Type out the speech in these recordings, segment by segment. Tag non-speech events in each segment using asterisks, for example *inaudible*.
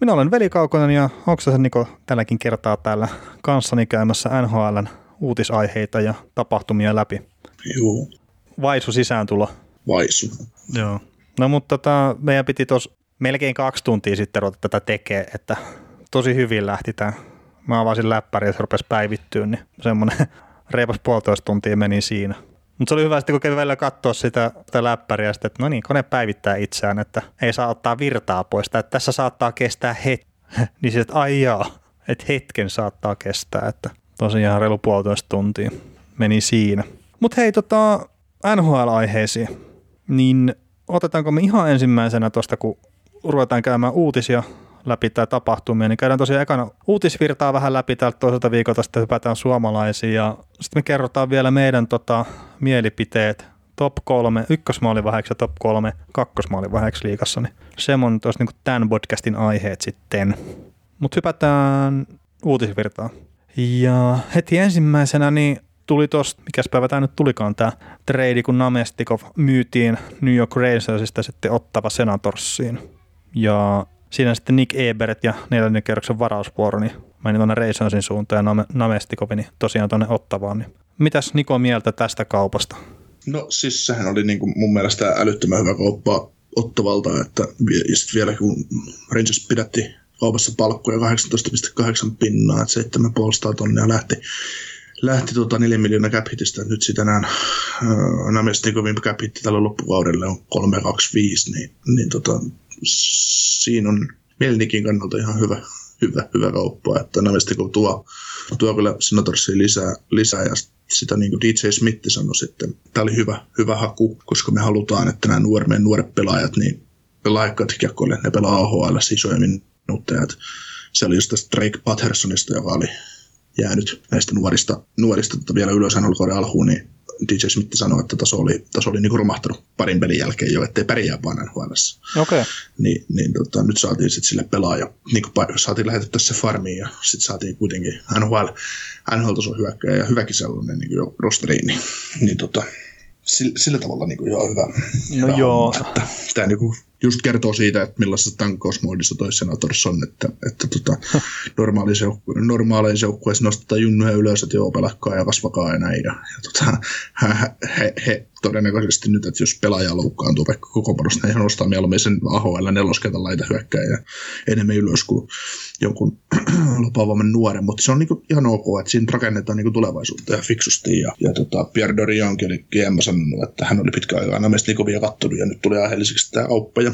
Minä olen Veli Kaukonen ja Oksasen Niko tälläkin kertaa täällä kanssani käymässä NHLn uutisaiheita ja tapahtumia läpi. Joo, Vaisu sisääntulo. vaisu. Joo. No mutta tota, meidän piti tuossa melkein kaksi tuntia sitten ruveta tätä tekee, että tosi hyvin lähti tämä. Mä avasin läppäri ja se rupesi päivittyä, niin semmoinen *laughs* reipas puolitoista tuntia meni siinä. Mutta se oli hyvä sitten, kun kävi välillä katsoa sitä, sitä läppäriä, sitten, että no niin, kone päivittää itseään, että ei saa ottaa virtaa pois, tai että tässä saattaa kestää hetki. *laughs* niin sitten, että ai jaa, että hetken saattaa kestää, että tosiaan reilu puolitoista tuntia meni siinä. Mutta hei, tota, NHL-aiheisiin, niin otetaanko me ihan ensimmäisenä tuosta, kun ruvetaan käymään uutisia läpi tai tapahtumia, niin käydään tosiaan ekana uutisvirtaa vähän läpi täältä toiselta viikolta, sitten hypätään suomalaisiin ja sitten me kerrotaan vielä meidän tota, mielipiteet top kolme ykkösmaalivaiheeksi ja top kolme kakkosmaalivaiheeksi liikassa, niin semmoinen tuossa niin tämän podcastin aiheet sitten. Mutta hypätään uutisvirtaan. Ja heti ensimmäisenä niin tuli tuossa, mikä päivä tämä nyt tulikaan tämä trade, kun Namestikov myytiin New York Rangersista sitten ottava Senatorsiin. Ja siinä sitten Nick Ebert ja neljännen kerroksen varausvuoro, niin meni tuonne Rangersin suuntaan ja Name- Namestikov niin tosiaan tuonne ottavaan. Niin. Mitäs Niko mieltä tästä kaupasta? No siis sehän oli niin kuin mun mielestä älyttömän hyvä kauppa ottavalta, että ja sit vielä kun Rangers pidätti kaupassa palkkoja 18,8 pinnaa, että 7,5 tonnia lähti, lähti tota 4 miljoonaa cap hitistä. Nyt sitä äh, Namestikovin cap hitti tällä loppukaudelle on 325, niin, niin tota, siinä on Melnikin kannalta ihan hyvä, hyvä, hyvä kauppa, että Namestikov tuo, tuo kyllä Senatorsiin lisää, lisää ja sitä niin kuin DJ Smith sanoi sitten, tämä oli hyvä, hyvä haku, koska me halutaan, että nämä nuoret, meidän nuoret pelaajat, niin pelaajakkaat kiekkoille, ne pelaa AHL isoja minuutteja. Se oli just tästä Drake Pattersonista, joka oli jäänyt näistä nuorista, nuorista tota vielä ylös NHL alkuun, niin DJ Smith sanoi, että taso oli, taso oli niin kuin romahtanut parin pelin jälkeen jo, ettei pärjää vaan nhl Okei. Okay. niin, niin tota, nyt saatiin sitten sille pelaaja, niin kuin saatiin lähetettyä se farmiin ja sitten saatiin kuitenkin NHL, NHL-tason hyökkäjä ja hyväkin sellainen niin jo rosteriin, niin, niin tota, sillä, sillä tavalla niin kuin ihan hyvä. No hyvä joo. Homma, että tämä niin just kertoo siitä, että millaisessa tankkausmoodissa toi Senators on, että, että tota, *laughs* normaaleissa joukku- normaaleissa joukkueissa nostetaan junnuja ylös, että joo, pelakkaa ja kasvakaa ja näin. Ja, ja tota, he, he, he, todennäköisesti nyt, että jos pelaaja loukkaantuu vaikka koko panosta, niin he nostaa mieluummin sen AHL neloskentän laita hyökkää ja enemmän ylös kuin jonkun *clears throat* lupaavamman nuoren, mutta se on niinku ihan ok, että siinä rakennetaan niinku tulevaisuutta ja fiksusti. Ja, ja tota, Pierre Doriankin oli GM sanonut, että hän oli pitkä aikaa Namestnikovia kattonut ja nyt tuli aiheelliseksi tämä kauppa ja,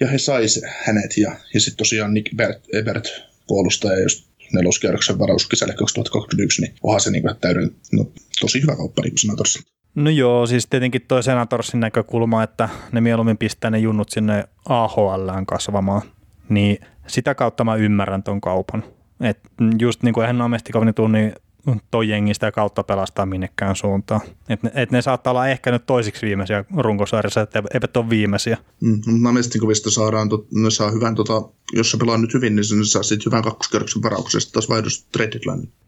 ja he sai hänet ja, ja sitten tosiaan Nick Ebert, Ebert puolustaja, jos neloskierroksen varaus kesälle 2021, niin onhan se niinku täyden, no, tosi hyvä kauppa, niin kuin tuossa. No joo, siis tietenkin toi Senatorsin näkökulma, että ne mieluummin pistää ne junnut sinne AHLään kasvamaan, niin sitä kautta mä ymmärrän ton kaupan. Et just niin kuin eihän Namestikov niin tuu, niin toi jengi sitä kautta pelastaa minnekään suuntaan. Et ne, et ne saattaa olla ehkä nyt toisiksi viimeisiä runkosarjassa, että eivät ole viimeisiä. Mm, Namestikovista saadaan, tot, ne saa hyvän, tota, jos se pelaa nyt hyvin, niin se saa sitten hyvän kakkoskerroksen varauksesta taas vaihdos trade.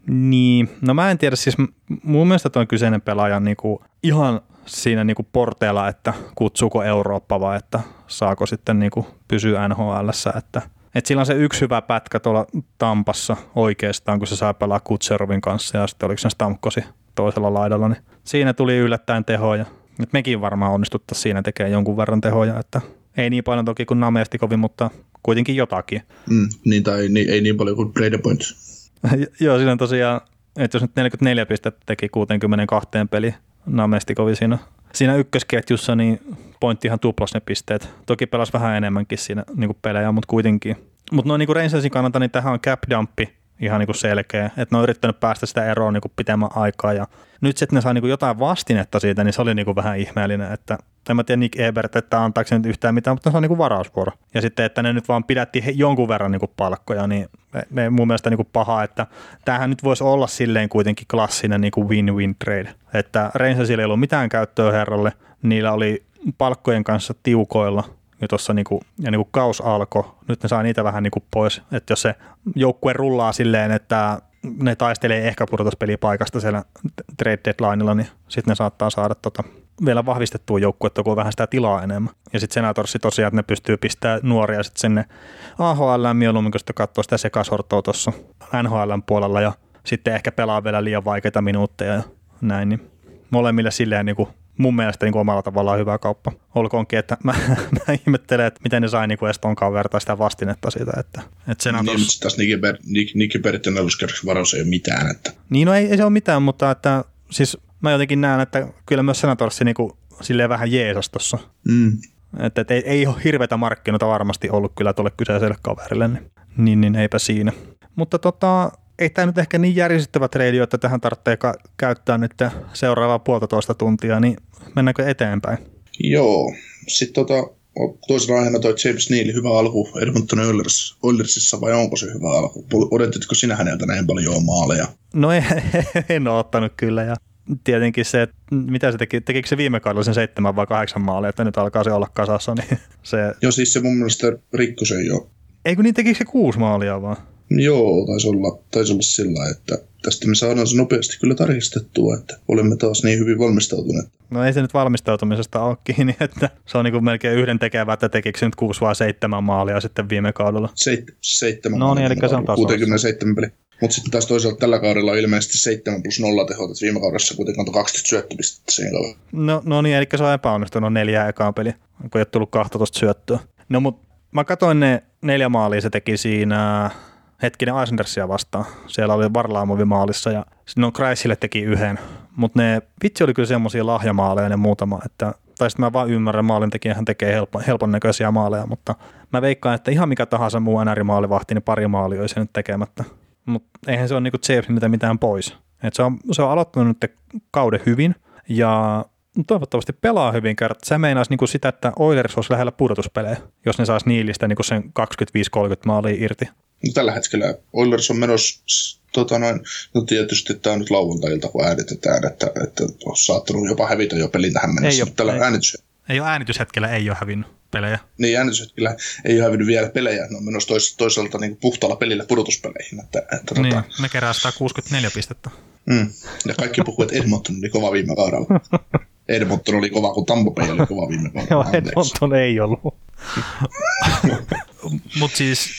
Niin, no mä en tiedä, siis mun mielestä tuo kyseinen pelaaja on niinku ihan siinä niinku porteella, että kutsuuko Eurooppa vai että saako sitten niinku pysyä NHLssä, että et sillä on se yksi hyvä pätkä tuolla Tampassa oikeastaan, kun se saa pelaa Kutserovin kanssa ja sitten oliko se Stamkosi toisella laidalla, niin siinä tuli yllättäen tehoja. Et mekin varmaan onnistuttaisiin siinä tekemään jonkun verran tehoja, että ei niin paljon toki kuin Namestikovin, mutta kuitenkin jotakin. Mm, niin, tai niin, ei niin paljon kuin Brady Point. *laughs* Joo, siinä on tosiaan, että jos nyt 44 pistettä teki 62 peli Namestikovi siinä, siinä ykkösketjussa, niin pointti ihan tuplas ne pisteet. Toki pelasi vähän enemmänkin siinä niin kuin pelejä, mutta kuitenkin. Mutta noin niin Rangersin kannalta, niin tähän on cap dumpi ihan niin kuin selkeä, että ne on yrittänyt päästä sitä eroon niin kuin pitemmän aikaa ja nyt se, että ne saa niin kuin jotain vastinetta siitä, niin se oli niin kuin vähän ihmeellinen, että en mä tiedä Nick Ebert, että antaako se nyt yhtään mitään, mutta se on niin kuin varausvuoro. Ja sitten, että ne nyt vaan pidätti jonkun verran niin kuin palkkoja, niin me, me mun mielestä niin kuin paha, että tämähän nyt voisi olla silleen kuitenkin klassinen niin kuin win-win trade. Että Rangersilla ei ollut mitään käyttöä herralle, niillä oli palkkojen kanssa tiukoilla ja tuossa niinku, ja niinku kaus alkoi, nyt ne saa niitä vähän niinku pois, että jos se joukkue rullaa silleen, että ne taistelee ehkä pudotuspelipaikasta siellä trade deadlineilla, niin sitten ne saattaa saada tota, vielä vahvistettua joukkuetta, kun on vähän sitä tilaa enemmän. Ja sitten Senatorsi tosiaan, että ne pystyy pistämään nuoria sitten sinne AHL mieluummin, kun sitten katsoo sitä sekasortoa tuossa NHL puolella ja sitten ehkä pelaa vielä liian vaikeita minuutteja ja näin, niin molemmille silleen niin kuin mun mielestä niin kuin omalla tavallaan hyvä kauppa. Olkoonkin, että mä, *laughs* mä ihmettelen, että miten ne sai niin Estonkaan vertaa sitä vastinetta siitä, että, että Senators... Niin, taas Nicky, Ber, Nick, Nicky Bertin varaus ei ole mitään. Että... Niin, no ei, ei, se ole mitään, mutta että siis mä jotenkin näen, että kyllä myös Senatorsi niin kuin, silleen vähän jeesas tuossa. Mm. Että, että ei, ei ole hirveätä markkinoita varmasti ollut kyllä tuolle kyseiselle kaverille, niin, niin, niin eipä siinä. Mutta tota, ei tämä nyt ehkä niin järisyttävä treidi, että tähän tarvitsee ka- käyttää nyt seuraavaa puolitoista tuntia, niin mennäänkö eteenpäin? Joo, sitten tota, toisena aiheena toi James Neal, hyvä alku Edmonton Oilers, Oilersissa vai onko se hyvä alku? Odotitko sinä häneltä näin paljon maaleja? No en, *laughs* en ole ottanut kyllä ja tietenkin se, että mitä se teki, tekikö se viime kaudella sen seitsemän vai kahdeksan maalia, että nyt alkaa se olla kasassa, niin *laughs* se... Joo, siis se mun mielestä rikko sen jo. Eikö niin tekikö se kuusi maalia vaan? Joo, taisi olla, taisi olla sillä, että tästä me saadaan se nopeasti kyllä tarkistettua, että olemme taas niin hyvin valmistautuneet. No ei se nyt valmistautumisesta ole kiinni, *laughs* että se on niin kuin melkein yhden tekevä, että tekikö se nyt kuusi vai seitsemän maalia sitten viime kaudella. Seit, seitsemän No niin, eli se on taas 67 peli. Mutta sitten taas toisaalta tällä kaudella on ilmeisesti 7 plus 0 tehot, että viime kaudessa kuitenkin antoi 20 syöttöpistettä siihen kaudella. No, no niin, eli se on epäonnistunut neljä ekaa peli, kun ei ole tullut 12 syöttöä. No mutta mä katsoin ne neljä maalia se teki siinä hetkinen Eisendersia vastaan. Siellä oli Varlaamovi maalissa ja no Kreisille teki yhden, mutta ne vitsi oli kyllä semmoisia lahjamaaleja ne muutama, että tai sitten mä vaan ymmärrän, maalintekijähän tekee helpon, helpon näköisiä maaleja, mutta mä veikkaan, että ihan mikä tahansa muu NR-maalivahti, niin pari maalia olisi nyt tekemättä. Mutta eihän se ole niinku Jamesilta mitään pois. Et se, on, se on aloittanut nyt kauden hyvin ja toivottavasti pelaa hyvin kerran. Se meinaisi niinku sitä, että Oilers olisi lähellä pudotuspelejä, jos ne saisi niilistä niinku sen 25-30 maalia irti. No, tällä hetkellä Oilers on menossa, tota noin, no tietysti tämä on nyt lauantailta, kun äänitetään, että, että on saattanut jopa hävitä jo pelin tähän mennessä. Ei ole, tällä ei, äänitys... ei ole äänityshetkellä, ei ole hävinnyt pelejä. Niin, äänityshetkellä ei ole hävinnyt vielä pelejä, ne on menossa tois, toisaalta niin puhtaalla pelillä pudotuspeleihin. Että, että niin, tota... ne kerää 164 pistettä. Mm. Ja kaikki puhuvat, että Edmonton oli kova viime kaudella. *laughs* Edmonton oli kova, kun Tampa Bay oli kova viime kaudella. Joo, Edmonton ei ollut. *laughs* Mutta siis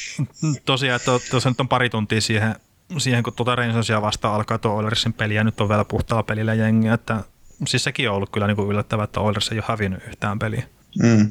tosiaan, että tuossa nyt on pari tuntia siihen, siihen kun tuota Rangersia vasta alkaa tuo Oilersin peli ja nyt on vielä puhtaalla pelillä jengiä, että siis sekin on ollut kyllä niin kuin yllättävää, että Oilers ei ole hävinnyt yhtään peliä. Mm.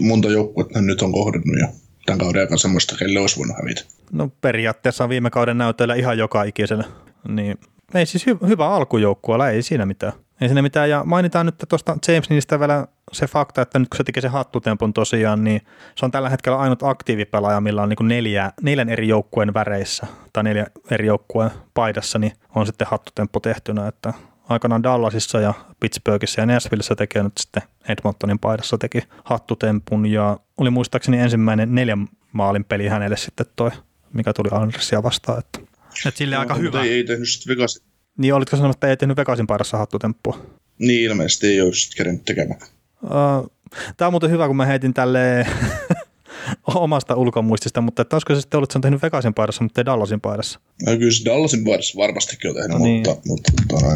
Monta joukkuetta nyt on kohdannut jo tämän kauden aikana semmoista, kelle olisi voinut hävitä. No periaatteessa viime kauden näytöillä ihan joka ikisellä. Niin, ei siis hy- hyvä alkujoukkueella, ei siinä mitään. Ei siinä mitään. Ja mainitaan nyt tuosta James Niistä vielä se fakta, että nyt kun se tekee se hattutempun tosiaan, niin se on tällä hetkellä ainut aktiivipelaaja, millä on niin neljä, neljän eri joukkueen väreissä tai neljän eri joukkueen paidassa, niin on sitten hattutemppu tehtynä, että aikanaan Dallasissa ja Pittsburghissa ja Nashvillessä tekee nyt sitten Edmontonin paidassa teki hattutempun ja oli muistaakseni ensimmäinen neljän maalin peli hänelle sitten toi, mikä tuli Andersia vastaan. Että, että sille no, aika hyvä. Ei, ei tehnyt sitten Vegas. Niin, olitko sanonut, että ei tehnyt Vegasin paidassa hattutemppua? Niin, ilmeisesti ei olisi kerennyt tekemään. Uh, Tämä on muuten hyvä, kun mä heitin tälle *laughs* omasta ulkomuistista, mutta että olisiko se sitten ollut, että se on tehnyt Vegasin paidassa, mutta ei Dallasin paidassa? No, kyllä se Dallasin paidassa varmastikin on tehnyt, no niin. mutta, mutta, mutta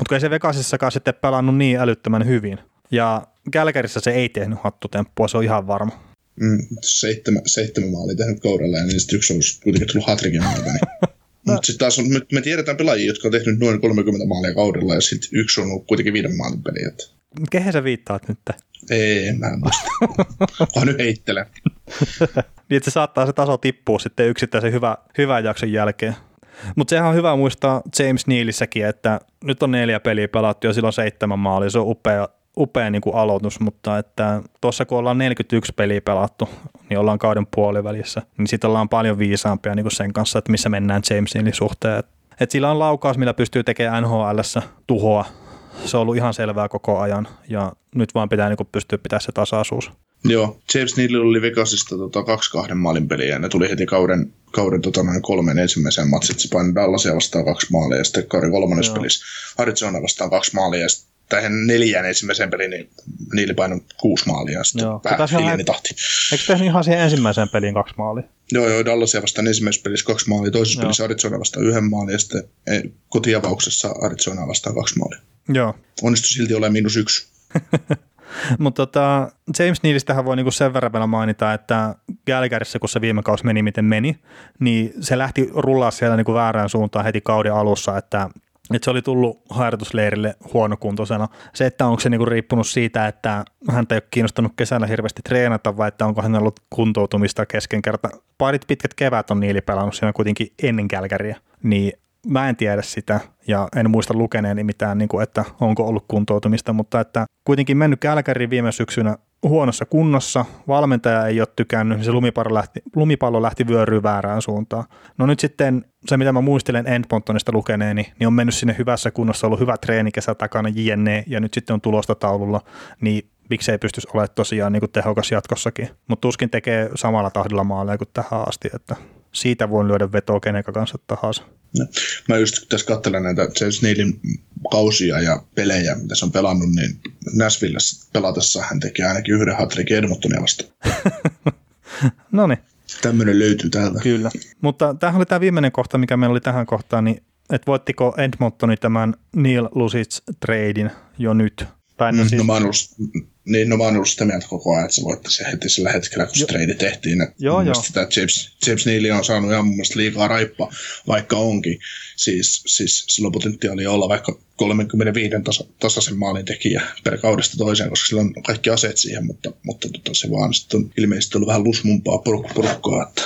mutta ei se Vegasissakaan sitten pelannut niin älyttömän hyvin. Ja Kälkärissä se ei tehnyt hattutemppua, se on ihan varma. Mm, seitsemän, seitsemän maalia tehnyt kaudella ja niin sitten yksi on kuitenkin tullut hatrikin maalta. Niin. *laughs* Mutta sitten taas on, me, me, tiedetään pelaajia, jotka on tehnyt noin 30 maalia kaudella ja sitten yksi on ollut kuitenkin viiden maalin peli. Että... Kehen sä viittaat nyt? Ei, mä en muista. *laughs* Onhan nyt heittele. niin, että se saattaa se taso tippua sitten yksittäisen hyvä, hyvän jakson jälkeen. Mutta sehän on hyvä muistaa James Nealissäkin, että nyt on neljä peliä pelattu ja silloin seitsemän maalia. Se on upea, upea niin kuin aloitus, mutta että tuossa kun ollaan 41 peliä pelattu, niin ollaan kauden puolivälissä, niin sitten ollaan paljon viisaampia niin kuin sen kanssa, että missä mennään James Nealin suhteen. Et, sillä on laukaus, millä pystyy tekemään NHL tuhoa. Se on ollut ihan selvää koko ajan ja nyt vaan pitää niin pystyä pitämään se tasaisuus. Joo, James Neal oli Vegasista tota, kaksi kahden maalin peliä ja ne tuli heti kauden, kauden tota, noin kolmen ensimmäisen matsit. Se painoi Dallasia vastaan kaksi maalia ja sitten kauden kolmannes pelissä Arizona vastaan kaksi maalia ja sitten tähän neljään ensimmäiseen peliin, niin niille painoi kuusi maalia ja sitten Joo. vähän tahti. Eikö tehnyt ihan siihen ensimmäiseen peliin kaksi maalia? Joo, joo, Dallasia vastaan ensimmäisessä pelissä kaksi maalia, toisessa joo. pelissä Arizona vastaan yhden maalin ja sitten kotiavauksessa Arizona vastaan kaksi maalia. Joo. Onnistui silti olemaan miinus yksi. *laughs* *laughs* Mutta tota, James Nealistähän voi niinku sen verran vielä mainita, että Gallagherissa, kun se viime kausi meni miten meni, niin se lähti rullaa siellä niinku väärään suuntaan heti kauden alussa, että että se oli tullut harjoitusleirille huonokuntoisena. Se, että onko se niinku riippunut siitä, että häntä ei ole kiinnostanut kesällä hirveästi treenata, vai että onko hän ollut kuntoutumista kesken kerta. Parit pitkät kevät on Niili pelannut siinä kuitenkin ennen Kälkäriä, niin mä en tiedä sitä ja en muista lukeneeni mitään, niin kuin, että onko ollut kuntoutumista, mutta että kuitenkin mennyt Kälkäriin viime syksynä huonossa kunnossa, valmentaja ei ole tykännyt, niin se lumipallo lähti, lumipallo lähti vyöryyn väärään suuntaan. No nyt sitten se, mitä mä muistelen Endmontonista lukeneeni, niin on mennyt sinne hyvässä kunnossa, ollut hyvä treeni kesä takana, jne, ja nyt sitten on tulosta taululla, niin miksei pystyisi olemaan tosiaan niin kuin tehokas jatkossakin. Mutta tuskin tekee samalla tahdilla maaleja kuin tähän asti, että siitä voin lyödä vetoa kenen kanssa tahansa. No. Mä just tässä katselen näitä James Neilin kausia ja pelejä, mitä se on pelannut, niin Nashvillessä pelatessa hän tekee ainakin yhden hatrikin Edmontonia vastaan. *laughs* no niin. Tämmöinen löytyy täältä. Kyllä. Mutta tämähän oli tämä viimeinen kohta, mikä meillä oli tähän kohtaan, niin että voittiko Edmontoni tämän Neil Lusitz tradein jo nyt? Tai no, mm, siis... no, mä oon ollut, niin, no mä oon ollut sitä mieltä koko ajan, että se voittaisi heti sillä hetkellä, kun se trade tehtiin. Että joo, joo. Sitä James, James Neal on saanut ihan mun mielestä liikaa raippa, vaikka onkin. Siis, siis sillä on potentiaali olla vaikka 35 tasa, tasaisen maalin tekijä per kaudesta toiseen, koska sillä on kaikki aseet siihen, mutta, mutta tota, se vaan sitten on ilmeisesti ollut vähän lusmumpaa porukkaa. Että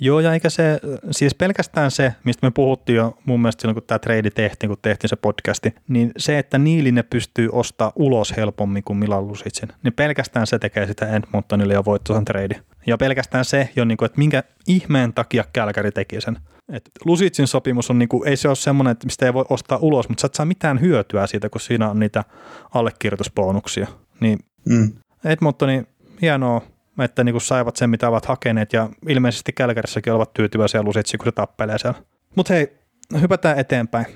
Joo, ja eikä se, siis pelkästään se, mistä me puhuttiin jo mun mielestä silloin, kun tämä trade tehtiin, kun tehtiin se podcasti, niin se, että Niilinne pystyy ostaa ulos helpommin kuin Milan Lusitsin, niin pelkästään se tekee sitä Edmontonille jo voittosan trade. Ja pelkästään se jo, niin kuin, että minkä ihmeen takia Kälkäri teki sen. Et Lusitsin sopimus on, niin kuin, ei se ole semmoinen, että mistä ei voi ostaa ulos, mutta sä et saa mitään hyötyä siitä, kun siinä on niitä allekirjoitusbonuksia. Niin mm. Edmontoni, hienoa, että niin kuin saivat sen, mitä ovat hakeneet, ja ilmeisesti Kälkärissäkin ovat tyytyväisiä Lusitsi, kun se tappelee siellä. Mutta hei, hypätään eteenpäin.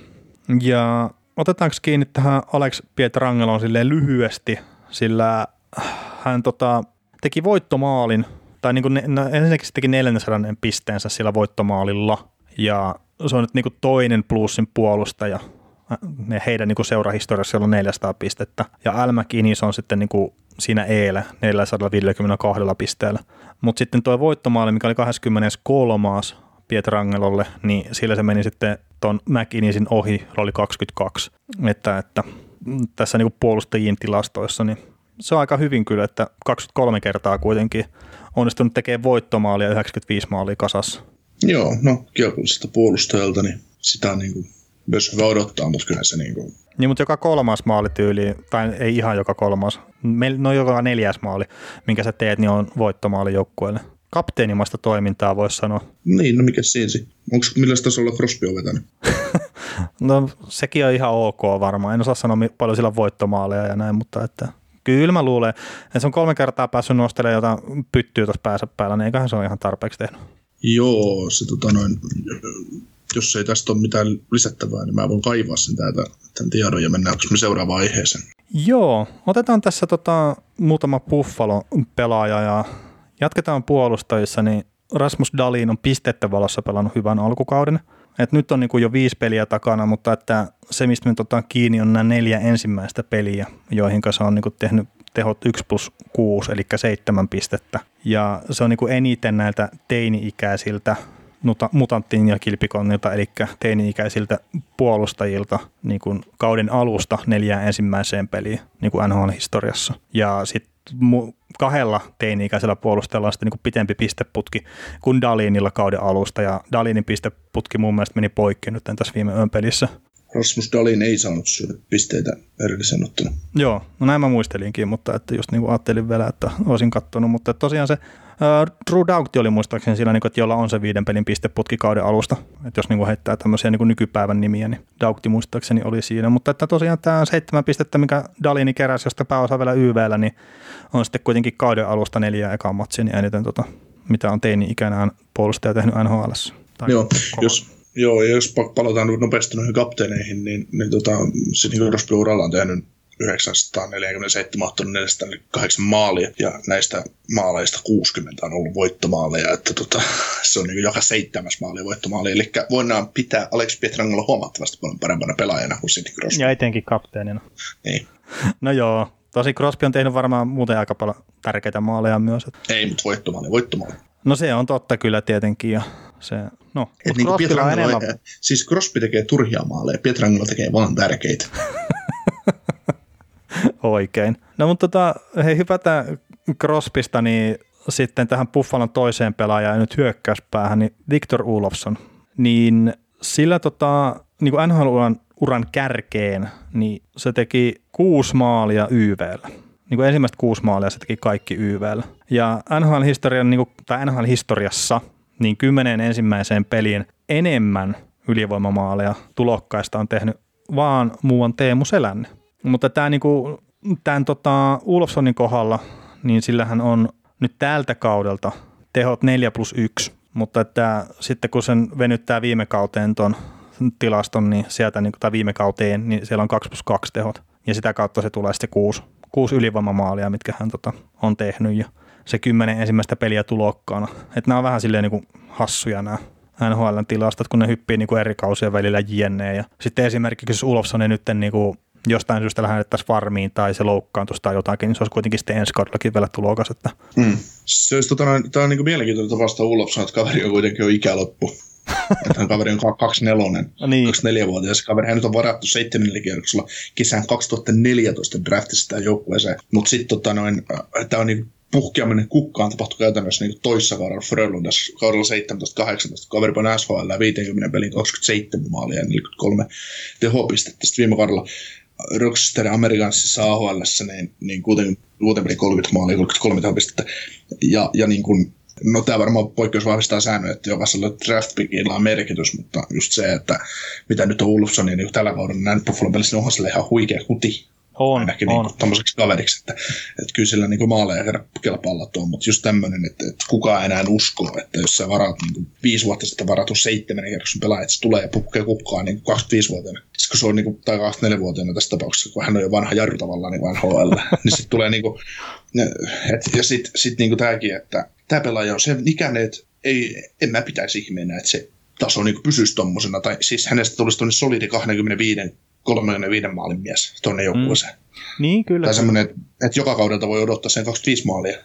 Ja otetaanko kiinni tähän Alex Pietrangeloon silleen lyhyesti, sillä hän tota, teki voittomaalin, tai niin kuin, no, ensinnäkin se teki 400 pisteensä sillä voittomaalilla, ja se on nyt niin kuin toinen plussin puolustaja heidän niin seurahistoriassa on 400 pistettä. Ja Al McInnis on sitten niin kuin siinä eilen 452 pisteellä. Mutta sitten tuo voittomaali, mikä oli 23. Pietrangelolle, niin sillä se meni sitten tuon McInnisin ohi, oli 22. Että, että tässä niin puolustajien tilastoissa, niin se on aika hyvin kyllä, että 23 kertaa kuitenkin onnistunut tekemään voittomaalia 95 maalia kasassa. Joo, no kelpoisesta puolustajalta, niin sitä niin kuin myös hyvä odottaa, mutta kyllä se niin kuin... Niin, mutta joka kolmas maalityyli, tai ei ihan joka kolmas, no joka neljäs maali, minkä sä teet, niin on voittomaali joukkueelle. Kapteenimaista toimintaa voisi sanoa. Niin, no mikä siinä Onko millä tasolla Crosby on vetänyt? *laughs* no sekin on ihan ok varmaan. En osaa sanoa paljon sillä voittomaaleja ja näin, mutta että kyllä mä luulen, että se on kolme kertaa päässyt nostelemaan jotain pyttyä tuossa päässä päällä, niin eiköhän se ole ihan tarpeeksi tehnyt. Joo, se tota noin, jos ei tästä ole mitään lisättävää, niin mä voin kaivaa sen täältä, tämän tiedon ja mennään me seuraavaan aiheeseen. Joo, otetaan tässä tota, muutama Buffalo-pelaaja ja jatketaan puolustajissa, niin Rasmus Dalin on pistettä valossa pelannut hyvän alkukauden. Et nyt on niinku jo viisi peliä takana, mutta että se, mistä me otetaan kiinni, on nämä neljä ensimmäistä peliä, joihin se on niinku tehnyt tehot 1 plus 6, eli 7 pistettä. Ja se on niinku eniten näiltä teini-ikäisiltä mutanttiin ja kilpikonnilta, eli teini-ikäisiltä puolustajilta niin kuin kauden alusta neljään ensimmäiseen peliin niin kuin NHL-historiassa. Ja sitten kahdella teini-ikäisellä puolustajalla on sitten niin pitempi pisteputki kuin Dalinilla kauden alusta, ja Dalinin pisteputki mun mielestä meni poikki nyt tässä viime yön pelissä. Rasmus Dalin ei saanut syödä pisteitä erillisen ottuna. Joo, no näin mä muistelinkin, mutta että just niin kuin ajattelin vielä, että olisin kattonut, mutta tosiaan se uh, Drew Doughty oli muistaakseni siinä, niin kuin, että jolla on se viiden pelin pisteputki kauden alusta, että jos niin kuin heittää tämmöisiä niin kuin nykypäivän nimiä, niin Doughty muistaakseni oli siinä, mutta että tosiaan tämä seitsemän pistettä, mikä Dalini keräsi, josta pääosa vielä YVllä, niin on sitten kuitenkin kauden alusta neljä ekaa matsia, niin eniten tota, mitä on teini-ikänään puolustaja tehnyt NHL. Joo, jos, Joo, ja jos palataan nopeasti noihin kapteeneihin, niin, niin tota, niin Crosby uralla on tehnyt 947 ottanut 408 maalia, ja näistä maaleista 60 on ollut voittomaaleja, että tota, *laughs* se on niin joka seitsemäs maali voittomaali, eli voidaan pitää Alex Pietrangelo huomattavasti paljon parempana pelaajana kuin Sidney Crosby. Ja etenkin kapteenina. Niin. *laughs* No joo, tosi Crosby on tehnyt varmaan muuten aika paljon tärkeitä maaleja myös. Ei, mutta voittomaali, voittomaali. No se on totta kyllä tietenkin, ja se, no, Et niin kuin enemmän... Siis Crosby tekee turhia maaleja, Pietrangelo tekee vaan tärkeitä. *laughs* Oikein. No mutta tota, hei, hypätään Crosbysta niin sitten tähän Buffalon toiseen pelaajaan ja nyt hyökkäyspäähän, niin Victor Ulofsson. Niin sillä tota, niin kuin NHL-uran uran kärkeen, niin se teki kuusi maalia YVllä. Niin kuin ensimmäistä kuusi maalia se teki kaikki YVllä. Ja NHL-historian, niin kuin, tai NHL-historiassa niin kymmenen ensimmäiseen peliin enemmän ylivoimamaaleja tulokkaista on tehnyt vaan muuan Teemu Selänne. Mutta tämä niinku, tämän tota, Ulfsonin kohdalla, niin sillähän on nyt tältä kaudelta tehot 4 plus 1, mutta että sitten kun sen venyttää viime kauteen tuon tilaston, niin sieltä niin, tai viime kauteen, niin siellä on 2 plus 2 tehot. Ja sitä kautta se tulee sitten kuusi, kuusi ylivoimamaalia, mitkä hän tota, on tehnyt. Ja se kymmenen ensimmäistä peliä tulokkaana. Että nämä on vähän silleen niin kuin hassuja nämä NHLn tilastot, kun ne hyppii niin kuin eri kausien välillä jne. Ja sitten esimerkiksi jos on nyt niin kuin jostain syystä lähetettäisiin farmiin tai se loukkaantuisi tai jotakin, niin se olisi kuitenkin sitten ensi kaudellakin vielä tulokas. Että. Mm. Se olisi, tota, tämä on niin mielenkiintoinen tapasta Ulofsson, että kaveri on kuitenkin jo ikäloppu. *laughs* että kaveri on 24 no niin. 24-vuotias kaveri. Hän nyt on varattu seitsemännellä kierroksella kesän 2014 draftissa tämä joukkueeseen. Mutta sitten tota noin, äh, tämä on niin puhkeaminen kukkaan tapahtui käytännössä niin toissa kaudella Frölundassa kaudella 17-18. Kaveri pani SHL 50 pelin 27 maalia ja 43 tehopistettä. Sitten viime kaudella Rochester Amerikansissa AHL, niin, niin kuitenkin, kuitenkin 30 maalia, 33 tehopistettä. Ja, ja niin kuin, no tämä varmaan poikkeus vahvistaa säännöt, että jokaisella draft pickillä on merkitys, mutta just se, että mitä nyt on Ulfsonin niin tällä kaudella näin Buffalo pelissä, niin onhan sille ihan huikea kuti on, ainakin on. Niin tämmöiseksi kaveriksi, että, että kyllä sillä niin maaleja herra kelpaalla tuo, mutta just tämmöinen, että, että kukaan enää uskoo, että jos sä varat niin kuin viisi vuotta sitten varattu seitsemän kerroksen pelaaja, että se tulee ja pukkee kukkaan niin 25-vuotiaana. Sitten kun se on niin kuin, tai 24-vuotiaana tässä tapauksessa, kun hän on jo vanha jarru tavallaan *laughs* niin HL, niin sitten tulee niin kuin, et, ja sitten sit niin kuin tämäkin, että tämä pelaaja on sen ikäinen, että ei, en mä pitäisi ihmeenä, että se taso niin pysyisi tuommoisena, tai siis hänestä tulisi tuonne solidi 25 35 maalin mies tuonne joukkueeseen. Mm. Niin, kyllä. Tai semmoinen, että, että joka kaudelta voi odottaa sen 25 maalia.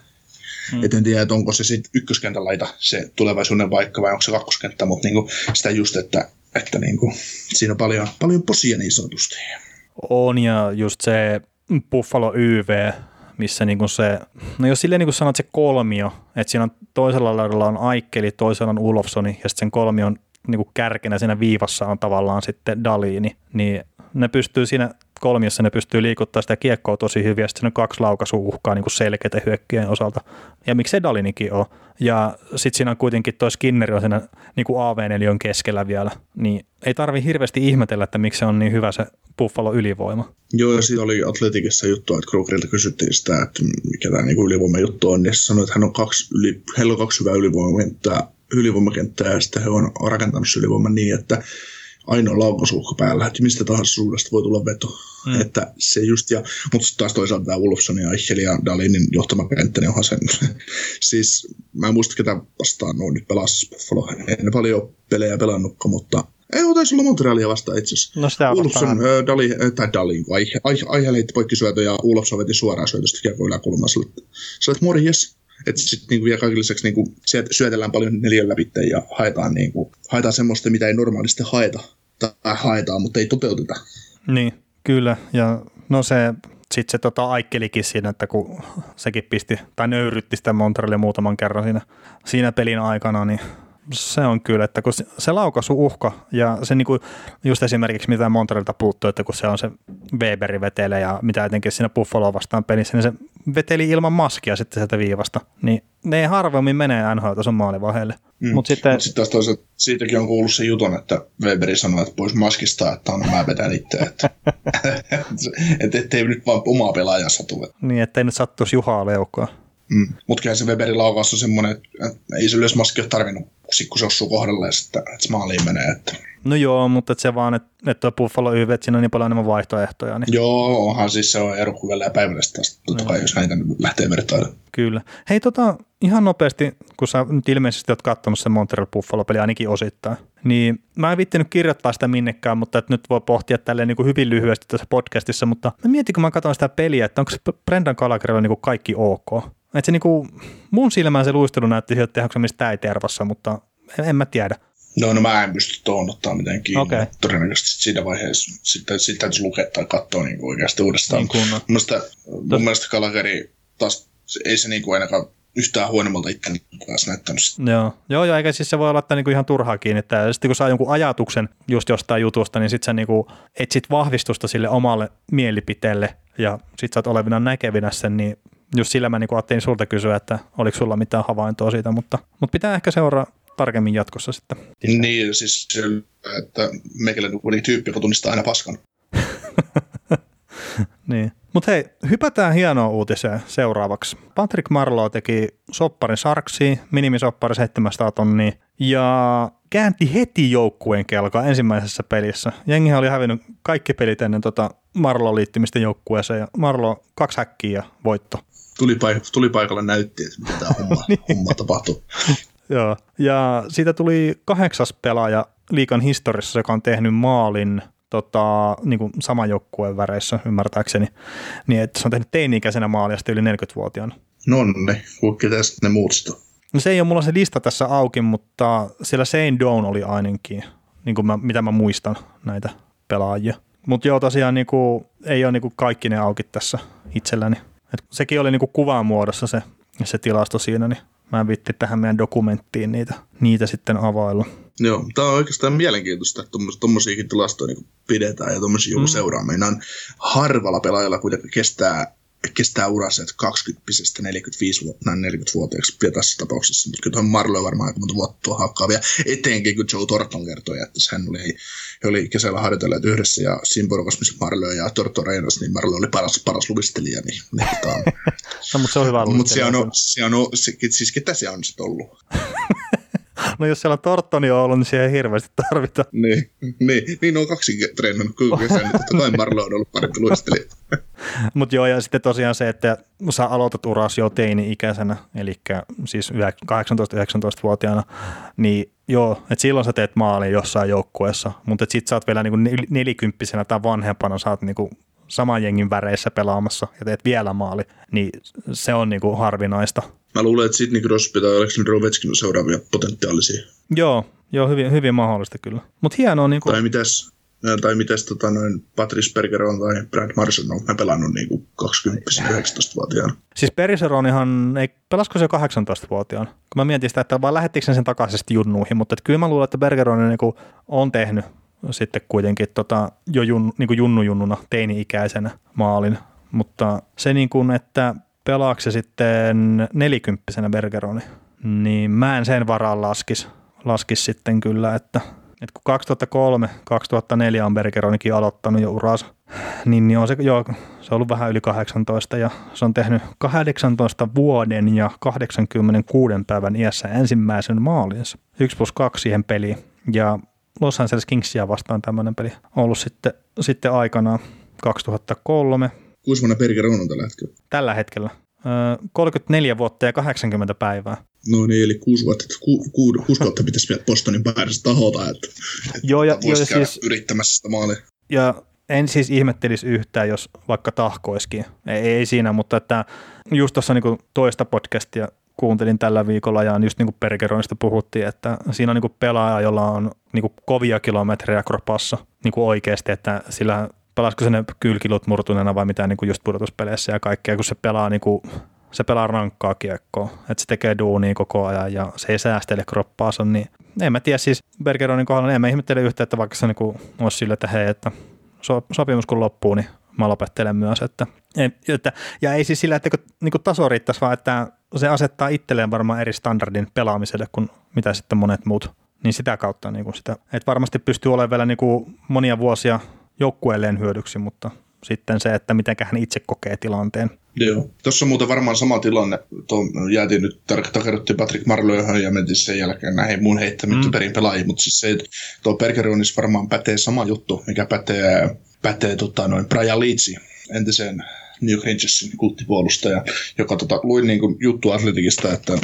Mm. Et en tiedä, että onko se sitten ykköskentän laita se tulevaisuuden paikka vai onko se kakkoskenttä, mutta niinku sitä just, että, että niinku, siinä on paljon, paljon posia niin sanotusti. On ja just se Buffalo YV, missä niinku se, no jos silleen niinku sanot se kolmio, että siinä on toisella laidalla on Aikkeli, toisella on Ulofsoni ja sitten sen kolmion niinku kärkenä siinä viivassa on tavallaan sitten Daliini, niin ne pystyy siinä kolmiossa, ne pystyy liikuttaa sitä kiekkoa tosi hyvin, ja sitten on kaksi laukaisuuhkaa niin selkeitä hyökkien osalta. Ja miksei Dalinikin ole. Ja sitten siinä on kuitenkin toi Skinner on siinä niin kuin AV4 keskellä vielä, niin ei tarvi hirveästi ihmetellä, että miksi se on niin hyvä se Buffalo ylivoima. Joo, ja siitä oli Atletikissa juttu, että Krugerilta kysyttiin sitä, että mikä tämä niin ylivoima juttu on, se sanoi, että hän on kaksi, yli, heillä on kaksi hyvää ylivoimakenttää, ylivoimakenttää, ja sitten he on rakentanut ylivoiman niin, että ainoa laukasuhka päällä, että mistä tahansa suudesta voi tulla veto. Mm. Että se just, ja, mutta sitten taas toisaalta tämä Wolfson ja Eichel ja Dalinin johtama kenttä, niin onhan sen, *laughs* siis mä en muista ketä vastaan noin nyt pelasi Buffalo. En paljon pelejä pelannutkaan, mutta ei ole taisi olla Montrealia vastaan itse asiassa. No sitä Ulfson, äh, Dali, äh, tai Dali, Eichel heitti poikkisyötö ja Ulfson veti suoraan syötöstä kiekko yläkulmaan. Sä olet morjes, että sitten niinku vielä kaikille lisäksi niinku syötellään paljon neljän läpi ja haetaan, niinku, haetaan semmoista, mitä ei normaalisti haeta. Tai haetaan, mutta ei toteuteta. Niin, kyllä. Ja no se sitten se tota, aikkelikin siinä, että kun sekin pisti tai nöyrytti sitä Montrealia muutaman kerran siinä, siinä pelin aikana, niin Se on kyllä, että kun se, laukaisu uhka ja se niinku, just esimerkiksi mitä Montrealta puuttuu, että kun se on se Weberi vetelee ja mitä etenkin siinä Buffalo vastaan pelissä, niin se veteli ilman maskia sitten sieltä viivasta. Niin ne harvemmin menee NHL-tason maalivaiheelle. Mm. Mutta sitten... Mut sit taas toisaalta siitäkin on kuullut se jutun, että Weberi sanoi, että pois maskista, että on mä vetän itse. Että, *laughs* et, ettei nyt vaan omaa pelaajan satu. Niin, ettei nyt sattuisi Juhaa leukaa. Mm. Mutta kyllä se Weberin laukaus on semmoinen, että, ei se maski ole tarvinnut, kun se osuu kohdalle, että, että se maaliin menee. Että. No joo, mutta se vaan, että, että Buffalo YV, että siinä on niin paljon enemmän vaihtoehtoja. Niin... Joo, onhan siis se on ero kuin päivällistä totta kai, jos näitä lähtee vertailla. Kyllä. Hei tota, ihan nopeasti, kun sä nyt ilmeisesti oot katsonut sen Montreal Buffalo-peli ainakin osittain, niin mä en vittinyt kirjoittaa sitä minnekään, mutta että nyt voi pohtia tälleen niin kuin hyvin lyhyesti tässä podcastissa, mutta mä mietin, kun mä katson sitä peliä, että onko se Brendan Gallagherilla niin kuin kaikki ok. Että se niin kuin, mun silmään se luistelu näytti siltä, että tehdäänkö mistä tervassa, mutta en, en mä tiedä. No, no mä en pysty tuohon ottaa mitenkään kiinni. Okay. Todennäköisesti siinä vaiheessa sitten, sitten täytyisi lukea tai katsoa niin oikeasti uudestaan. Niin kun, mun, mielestä, mun mielestä Gallagher taas ei se niin kuin ainakaan yhtään huonommalta itse taas näyttänyt Joo, joo, joo eikä siis se voi olla että niinku ihan turhaa kiinni. Että sitten kun saa jonkun ajatuksen just jostain jutusta, niin sitten sä niinku etsit vahvistusta sille omalle mielipiteelle ja sitten sä oot olevina näkevinä sen, niin just sillä mä niinku ajattelin sulta kysyä, että oliko sulla mitään havaintoa siitä, mutta, mutta pitää ehkä seuraa tarkemmin jatkossa sitten. Niin, siis että meikäläinen oli tyyppi, joka tunnistaa aina paskan. *laughs* niin. Mutta hei, hypätään hienoa uutiseen seuraavaksi. Patrick Marlowe teki sopparin sarksiin, minimisoppari 700 tonnia, ja käänti heti joukkueen kelkaa ensimmäisessä pelissä. Jengi oli hävinnyt kaikki pelit ennen tota Marlo liittymistä joukkueeseen, ja Marlo kaksi häkkiä ja voitto. Tuli, paik- tuli paikalle näytti, että mitä tämä homma, *laughs* niin. homma tapahtuu. Joo, ja siitä tuli kahdeksas pelaaja liikan historiassa, joka on tehnyt maalin tota, niin kuin saman joukkueen väreissä, ymmärtääkseni, niin että se on tehnyt teini-ikäisenä maalia yli 40-vuotiaana. No ne, ketä ne muut No se ei ole mulla se lista tässä auki, mutta siellä Shane Down oli ainakin, niin kuin mä, mitä mä muistan näitä pelaajia. Mutta joo, tosiaan niin kuin, ei ole niin kuin kaikki ne auki tässä itselläni. Et sekin oli niin kuin kuvan muodossa se, se tilasto siinä, niin mä en vitti tähän meidän dokumenttiin niitä, niitä sitten availla. Joo, tämä on oikeastaan mielenkiintoista, että tuommoisiakin tilastoja niin pidetään ja tuommoisia mm. seuraa. Meidän harvalla pelaajalla kuitenkin kestää kestää uransa, että 20 45 vuotta, näin 40-vuotiaaksi vielä tässä tapauksessa, mutta kyllä tuohon Marlo on varmaan aika monta vuotta tuo hakkaavia, etenkin kun Joe Torton kertoi, että hän oli, he oli kesällä harjoitelleet yhdessä ja siinä porukassa, missä Marlo ja Torton reinas, niin Marlo oli paras, paras luistelija. Niin, niin, tota, *laughs* no, mutta se on hyvä Mutta se on, se on, se, siis ketä se on sitten ollut? *laughs* *laughs* No jos siellä on Tortoni on ollut, niin siellä ei hirveästi tarvita. *laughs* Niin, niin, niin on kaksi treenannut kyllä kesän, totta kai Marlo on ollut parempi luistelija. *laughs* Mutta joo, ja sitten tosiaan se, että sä aloitat uras jo teini-ikäisenä, eli siis 18-19-vuotiaana, niin joo, että silloin sä teet maalin jossain joukkueessa, mutta sitten sä oot vielä niinku nelikymppisenä tai vanhempana, sä oot niinku saman jengin väreissä pelaamassa ja teet vielä maali, niin se on niinku harvinaista. Mä luulen, että Sidney Crosby tai Alexander Ovechkin on seuraavia potentiaalisia. Joo, joo hyvin, hyvin mahdollista kyllä. Mutta hienoa. Niin kuin... Tai mitäs, tai mitäs tota, noin Patrice Bergeron tai Brad Marson on pelannut niin kuin 20-19-vuotiaana. Siis Bergeronihan, ei, pelasko se 18-vuotiaana? Kun mä mietin sitä, että vaan lähettikö sen takaisesti junnuihin, mutta kyllä mä luulen, että Bergeron niin on tehnyt sitten kuitenkin tota, jo jun, niin kuin junnu-junnuna teini-ikäisenä maalin. Mutta se niin kuin, että pelaako se sitten nelikymppisenä Bergeroni, niin mä en sen varaan laskis, laskis sitten kyllä, että, että kun 2003-2004 on Bergeronikin aloittanut jo uransa, niin, niin on se, joo, se on ollut vähän yli 18 ja se on tehnyt 18 vuoden ja 86 päivän iässä ensimmäisen maalinsa. 1 plus 2 siihen peliin ja Los Angeles Kingsia vastaan tämmöinen peli ollut sitten, sitten aikanaan 2003. Kuusi vuonna Bergeron on tällä hetkellä? Tällä hetkellä. 34 vuotta ja 80 päivää. No niin, eli kuusi vuotta, ku, ku, kuusi vuotta pitäisi vielä Bostonin päädyssä tahota, että, että joo, ja, joo, siis, yrittämässä sitä maalia. Ja en siis ihmettelisi yhtään, jos vaikka tahkoiskin. Ei, ei siinä, mutta että just tuossa niin toista podcastia kuuntelin tällä viikolla ja just niin kuin Pergeronista puhuttiin, että siinä on niin kuin pelaaja, jolla on niin kuin kovia kilometrejä kropassa niin kuin oikeasti, että sillä pelasiko se ne kylkilut murtuneena vai mitä niin kuin just pudotuspeleissä ja kaikkea, kun se pelaa niin kuin se pelaa rankkaa kiekkoa, että se tekee duunia koko ajan ja se ei säästele kroppaansa, niin en mä tiedä siis Bergeronin kohdalla, niin en mä ihmettele yhtä, että vaikka se niinku olisi sille, että hei, että so, sopimus kun loppuu, niin mä lopettelen myös, että, että ja ei siis sillä, että niin taso riittäisi, vaan että se asettaa itselleen varmaan eri standardin pelaamiselle kuin mitä sitten monet muut, niin sitä kautta niin kuin sitä, että varmasti pystyy olemaan vielä niin kuin monia vuosia joukkueelleen hyödyksi, mutta sitten se, että miten hän itse kokee tilanteen. Joo. Tuossa on muuten varmaan sama tilanne. Tuo, jäätiin nyt takerruttiin Patrick Marloyhon ja mentiin sen jälkeen näihin mun heittämättä mm. perin pelaajiin, mutta siis se, tuo Bergeronis varmaan pätee sama juttu, mikä pätee, pätee tota, noin Brian Leedsi, entisen New Rangersin kulttipuolustaja, joka tota, luin niin kuin, juttu Atletikista, että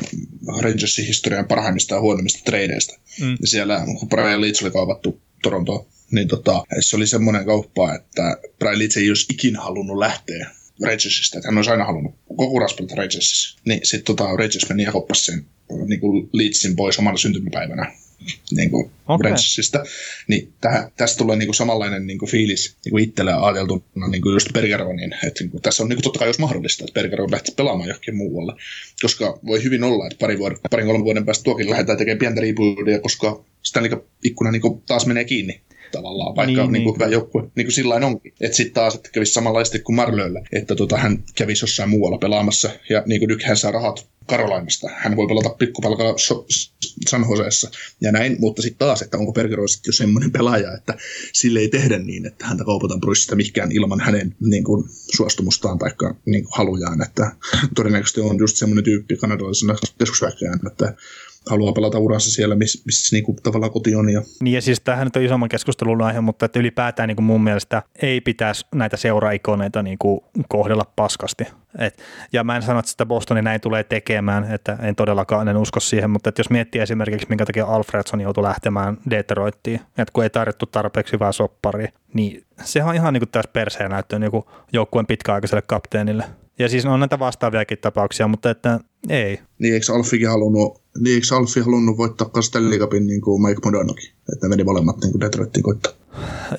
Rangersin historian parhaimmista ja huonommista treideistä. Mm. Ja siellä, kun Brian Leeds oli kauvattu Torontoon, niin tota, se oli semmoinen kauppa, että Brian Leeds ei olisi ikinä halunnut lähteä Rangersista, että hän olisi aina halunnut koko uras pelata Rangersissa. Niin sitten tota, Rangers meni ja hoppasi sen niin kuin Leedsin pois omana syntymäpäivänä niin kuin okay. Niin tähän, tästä tulee niin kuin samanlainen niin kuin fiilis niin kuin itselle ajateltuna niin kuin just Bergeronin. Että niin kuin, tässä on niin kuin totta kai jos mahdollista, että Bergeron lähtisi pelaamaan johonkin muualle. Koska voi hyvin olla, että pari vuoden, parin kolmen vuoden päästä tuokin lähdetään tekemään pientä reboodia, koska Stanley ikkuna niin kuin taas menee kiinni tavallaan, vaikka niin, on niin, niin hyvä joukkue, niin kuin sillä onkin. Että sitten taas, että kävisi samanlaisesti kuin Marlöllä, että tota, hän kävisi jossain muualla pelaamassa, ja niin kuin nyt hän saa rahat Karolainasta. Hän voi pelata pikkupalkalla so- San Joseessa ja näin, mutta sitten taas, että onko Bergero sitten jo semmoinen pelaaja, että sille ei tehdä niin, että häntä kaupataan Brussista mikään ilman hänen niin kuin, suostumustaan tai niin kuin, halujaan, että todennäköisesti on just semmoinen tyyppi kanadalaisena keskusväkkäjän, että haluaa pelata uransa siellä, missä miss, niinku tavallaan koti on. Ja... Niin ja siis tämähän nyt on isomman keskustelun aihe, mutta että ylipäätään niinku mun mielestä ei pitäisi näitä seuraikoneita niinku kohdella paskasti. Et, ja mä en sano, että sitä Bostoni näin tulee tekemään, että en todellakaan en usko siihen, mutta että jos miettii esimerkiksi, minkä takia Alfredson joutui lähtemään Detroittiin, että kun ei tarjottu tarpeeksi hyvää sopparia, niin sehän on ihan niin kuin tässä perseen näyttöön niin joukkueen pitkäaikaiselle kapteenille. Ja siis on näitä vastaaviakin tapauksia, mutta että ei. Niin eikö Alfikin halunnut, niin eikö Alfi halunnut voittaa Stanley Cupin niin kuin Mike Modanokin? Että ne meni molemmat niin kuin Detroitin koittaa.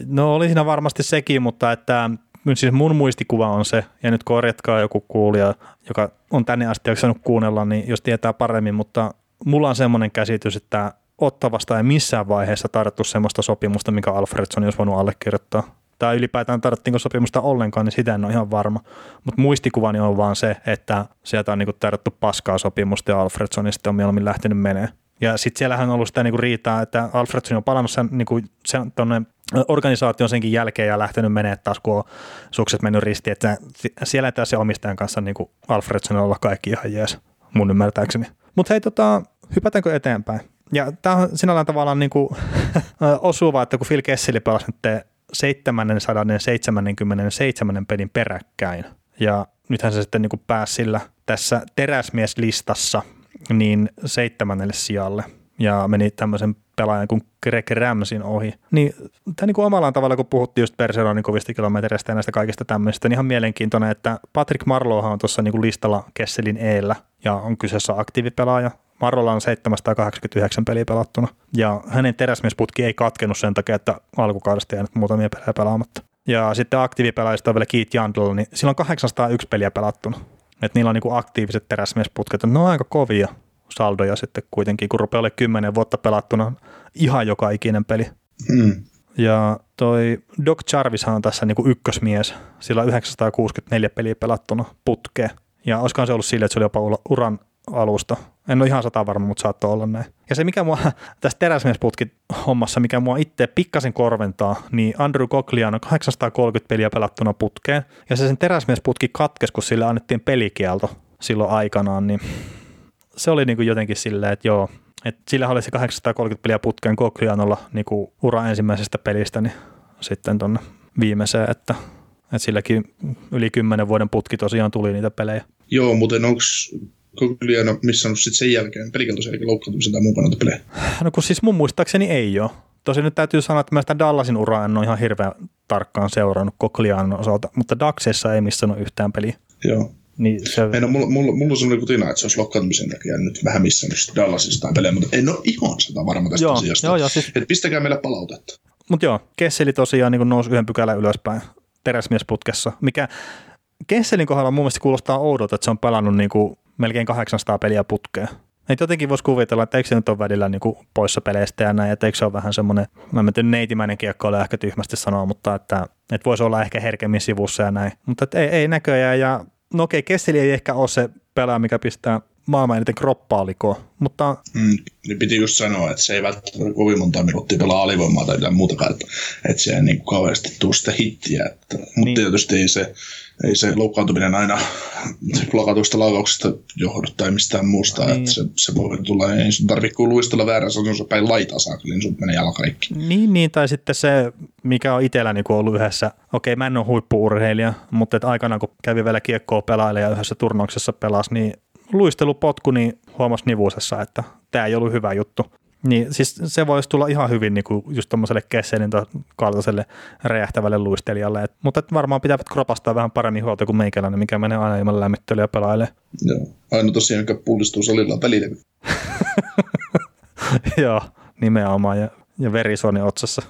No oli siinä varmasti sekin, mutta että siis mun muistikuva on se, ja nyt korjatkaa joku kuulija, joka on tänne asti jaksanut kuunnella, niin jos tietää paremmin, mutta mulla on semmoinen käsitys, että Ottavasta ei missään vaiheessa tarjottu semmoista sopimusta, mikä Alfredson olisi voinut allekirjoittaa tai ylipäätään tarvittiinko sopimusta ollenkaan, niin sitä en ole ihan varma. Mutta muistikuvani on vaan se, että sieltä on niinku tarjottu paskaa sopimusta ja Alfredson sitten on mieluummin lähtenyt menee. Ja sitten siellähän on ollut sitä niinku riitaa, että Alfredson on palannut sen, niinku, sen tonne organisaation senkin jälkeen ja lähtenyt menee taas, kun on sukset mennyt ristiin. Että siellä tässä omistajan kanssa niinku Alfredson olla kaikki ihan jees, mun ymmärtääkseni. Mutta hei, tota, hypätäänkö eteenpäin? Ja tämä on sinällään tavallaan niinku *laughs* osuva, että kun Phil Kesseli pelasi nyt 777 pelin peräkkäin. Ja nythän se sitten niin kuin pääsi sillä tässä teräsmieslistassa niin seitsemännelle sijalle ja meni tämmöisen pelaajan kuin Greg Ramsin ohi. Niin tämä niin omalla tavalla, kun puhuttiin just Perseronin kovista kilometreistä ja näistä kaikista tämmöistä, niin ihan mielenkiintoinen, että Patrick Marlohan on tuossa niin listalla Kesselin eellä ja on kyseessä aktiivipelaaja. Marolla on 789 peliä pelattuna ja hänen teräsmiesputki ei katkenut sen takia, että alkukaudesta jäänyt muutamia pelejä pelaamatta. Ja sitten aktiivipelaajista on vielä Keith Jandl, niin sillä on 801 peliä pelattuna. Että niillä on niinku aktiiviset teräsmiesputket, ne on aika kovia saldoja sitten kuitenkin, kun rupeaa olemaan 10 vuotta pelattuna ihan joka ikinen peli. Hmm. Ja toi Doc Jarvis on tässä niinku ykkösmies, sillä on 964 peliä pelattuna putkeen. Ja olisikohan se ollut sille, että se oli jopa uran alusta. En ole ihan sata varma, mutta saattoi olla näin. Ja se, mikä mua *laughs* tässä teräsmiesputki hommassa, mikä mua itse pikkasen korventaa, niin Andrew Cogliano on 830 peliä pelattuna putkeen, ja se sen teräsmiesputki katkesi, kun sille annettiin pelikielto silloin aikanaan, niin se oli niin kuin jotenkin silleen, että joo, että sillä oli se 830 peliä putkeen Coglianolla niin kuin ura ensimmäisestä pelistä, niin sitten tuonne viimeiseen, että, että silläkin yli kymmenen vuoden putki tosiaan tuli niitä pelejä. Joo, mutta onko Cogliano missannut sitten sen jälkeen pelikeltoisen loukkaantumisen tai muun kannalta pelejä? No kun siis mun muistaakseni ei ole. Tosin nyt täytyy sanoa, että mä sitä Dallasin uraa en ole ihan hirveän tarkkaan seurannut Coglianon osalta, mutta Daxessa ei missannut yhtään peliä. Joo. Niin se... En ole, mulla, mulla, mulla on sellainen kutina, että se olisi lokkaantumisen takia nyt vähän missannut Dallasista pelejä, mutta en ole ihan sitä varma tästä joo, asiasta. Joo, joo, siis... Et pistäkää meille palautetta. Mutta joo, Kesseli tosiaan niin nousi yhden pykälän ylöspäin teräsmiesputkessa, mikä Kesselin kohdalla mun mielestä kuulostaa oudolta, että se on pelannut niin kuin melkein 800 peliä putkeen. Et jotenkin voisi kuvitella, että eikö se nyt ole välillä niin kuin poissa peleistä ja näin, että eikö se ole vähän semmoinen, mä en tiedä, neitimäinen kiekko ole ehkä tyhmästi sanoa, mutta että, että voisi olla ehkä herkemmin sivussa ja näin. Mutta että ei, ei näköjään ja no okei, Kesseli ei ehkä ole se pelaaja, mikä pistää maailman eniten kroppaa likoon, mutta... Mm, niin piti just sanoa, että se ei välttämättä kovin monta minuuttia pelaa alivoimaa tai jotain muutakaan, että, että se ei niin kauheasti tule sitä hittiä. Että, niin. Mutta tietysti ei se, ei se loukkaantuminen aina *laughs* blokatuista laukauksista johdu tai mistään muusta, niin. että se, se voi tulla, ei sun tarvitse kuin luistella väärässä, on päin laitaa niin sun menee jala kaikki. Niin, niin, tai sitten se, mikä on itsellä niin ollut yhdessä, okei mä en ole huippuurheilija, mutta että aikanaan kun kävi vielä kiekkoa pelailemaan ja yhdessä turnauksessa pelas, niin luistelupotku, niin huomasi nivuusessa, että tämä ei ollut hyvä juttu. Niin siis se voisi tulla ihan hyvin niin kuin just tuommoiselle Kesselin kaltaiselle räjähtävälle luistelijalle. Et, mutta et varmaan pitävät kropastaa vähän paremmin huolta kuin meikäläinen, mikä menee aina ilman lämmittelyä pelailee. Joo, aina tosiaan, mikä pullistuu salilla on pelilevy. *laughs* Joo, nimenomaan ja, ja verisoni otsassa.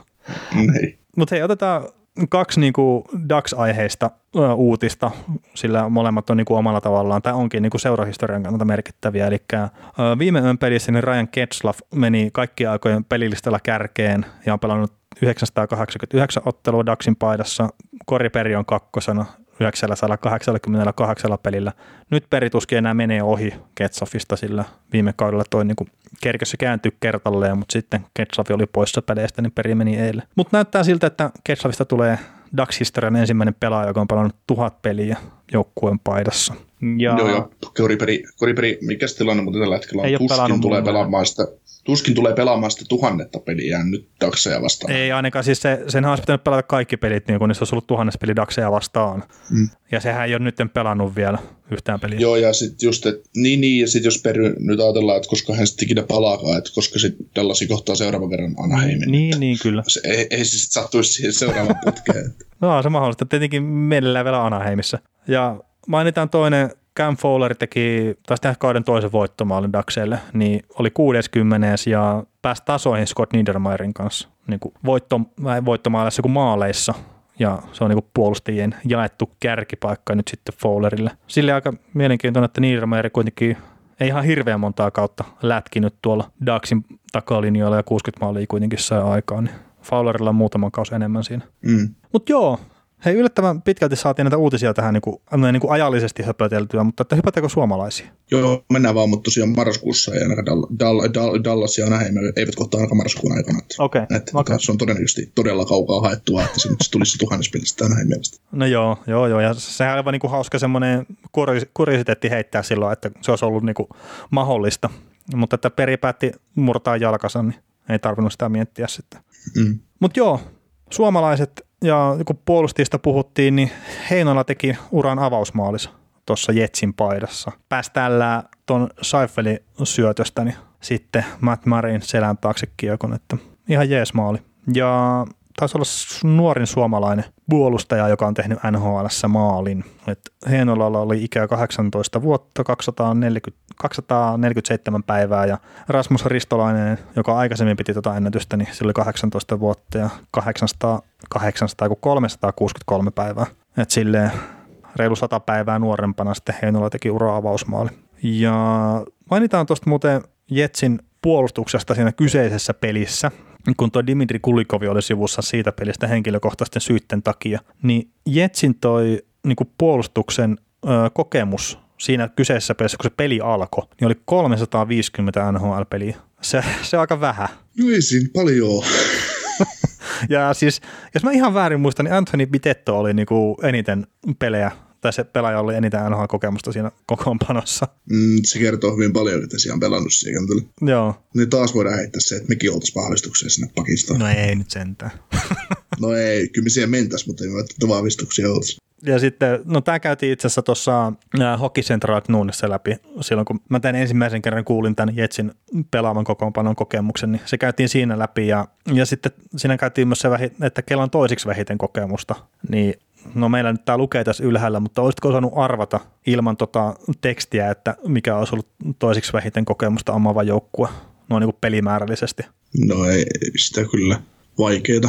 Niin. Mutta hei, otetaan kaksi niin kuin DAX-aiheista uutista, sillä molemmat on niin kuin omalla tavallaan, tai onkin niin kuin seurahistorian kannalta merkittäviä. Eli ö, viime yön pelissä niin Ryan Ketslaff meni kaikkien aikojen pelilistalla kärkeen ja on pelannut 989 ottelua DAXin paidassa. Koriperi on kakkosena 988 pelillä. Nyt perituskin enää menee ohi Ketsafista, sillä viime kaudella toi niin kerkössä kääntyi kertalleen, mutta sitten Ketsafi oli poissa peleistä, niin peri meni eilen. Mutta näyttää siltä, että Ketsafista tulee DAX-historian ensimmäinen pelaaja, joka on pelannut tuhat peliä joukkueen paidassa. Ja... Joo, joo. Koriperi, Koriperi mikä se tilanne mutta tällä hetkellä on? Tuskin tulee pelaamaan sitä tuskin tulee pelaamaan sitä tuhannetta peliä nyt Daxeja vastaan. Ei ainakaan, siis se, sen olisi pitänyt pelata kaikki pelit, niin kun niissä olisi ollut tuhannes peli Daxeja vastaan. Mm. Ja sehän ei ole nyt pelannut vielä yhtään peliä. Joo, ja sitten just, että niin, niin, ja sitten jos pery, nyt ajatellaan, että koska hän sitten ikinä palaakaan, että koska sitten Dallasi kohtaa seuraavan verran Anaheimin. Niin, että niin, kyllä. Se, ei, ei se sitten sattuisi siihen seuraavaan putkeen. *laughs* no, se mahdollista. Tietenkin mielellään vielä Anaheimissa. Ja mainitaan toinen Cam Fowler teki, taisi tehdä kauden toisen voittomaalin Daxelle, niin oli 60 ja pääsi tasoihin Scott Niedermayerin kanssa niin kuin voitto, voittomaalissa kuin maaleissa ja se on niin puolustajien jaettu kärkipaikka nyt sitten Fowlerille. Sille aika mielenkiintoinen, että Niedermayer kuitenkin ei ihan hirveän montaa kautta lätkinyt tuolla Daxin takalinjoilla ja 60 maalia kuitenkin sai aikaan, niin Fowlerilla on muutaman kausi enemmän siinä. Mm. Mutta joo, Hei, yllättävän pitkälti saatiin näitä uutisia tähän niin kuin, niin kuin ajallisesti höpöteltyä, mutta että hypätäänkö suomalaisia? Joo, mennään vaan, mutta tosiaan marraskuussa ei ainakaan Dall- Dall- Dall- Dallas ja Anaheim eivät kohta ainakaan marraskuun aikana. Okei. Okay. okay. Se on todennäköisesti todella kaukaa haettua, että se nyt *laughs* tulisi tuhannespelistä Anaheim mielestä. No joo, joo, joo, ja sehän on aivan niin kuin hauska semmoinen kuriositeetti heittää silloin, että se olisi ollut niin kuin mahdollista, mutta että peri päätti murtaa jalkansa, niin ei tarvinnut sitä miettiä sitten. Mm. Mutta joo, suomalaiset ja kun puolustista puhuttiin, niin Heinola teki uran avausmaalissa tuossa Jetsin paidassa. Pääsi tällä tuon Seifelin syötöstä, niin sitten Matt Marin selän taakse kiekon, että ihan jees maali. Ja taisi olla nuorin suomalainen puolustaja, joka on tehnyt nhl maalin. Et Heinolalla oli ikää 18 vuotta, 240, 247 päivää ja Rasmus Ristolainen, joka aikaisemmin piti tuota ennätystä, niin sillä oli 18 vuotta ja 800, 800 363 päivää. Et silleen reilu 100 päivää nuorempana sitten Heinola teki ura-avausmaali. Ja mainitaan tuosta muuten Jetsin puolustuksesta siinä kyseisessä pelissä, kun tuo Dimitri Kulikovi oli sivussa siitä pelistä henkilökohtaisten syytten takia, niin Jetsin toi niin kuin puolustuksen ö, kokemus siinä kyseisessä pelissä, kun se peli alkoi, niin oli 350 NHL-peliä. Se, se on aika vähän. No ei siinä paljon *laughs* ja siis, jos mä ihan väärin muistan, niin Anthony Bitetto oli niinku eniten pelejä tai se pelaaja oli eniten NHL-kokemusta siinä kokoonpanossa. Mm, se kertoo hyvin paljon, että siellä on pelannut siihen Joo. Niin taas voidaan heittää se, että mekin oltaisiin vahvistuksia sinne Pakistaan. No ei nyt sentään. *laughs* no ei, kyllä me siihen mentäisiin, mutta ei me vahvistuksia oltaisi. Ja sitten, no tämä käytiin itse asiassa tuossa Hockey Central Noonissa läpi silloin, kun mä tämän ensimmäisen kerran kuulin tämän Jetsin pelaavan kokoonpanon kokemuksen, niin se käytiin siinä läpi ja, ja sitten siinä käytiin myös se, että kello on toisiksi vähiten kokemusta, niin no meillä nyt tämä lukee tässä ylhäällä, mutta olisitko osannut arvata ilman tota tekstiä, että mikä olisi ollut toisiksi vähiten kokemusta omaava joukkue, noin niin kuin pelimäärällisesti? No ei sitä kyllä vaikeita.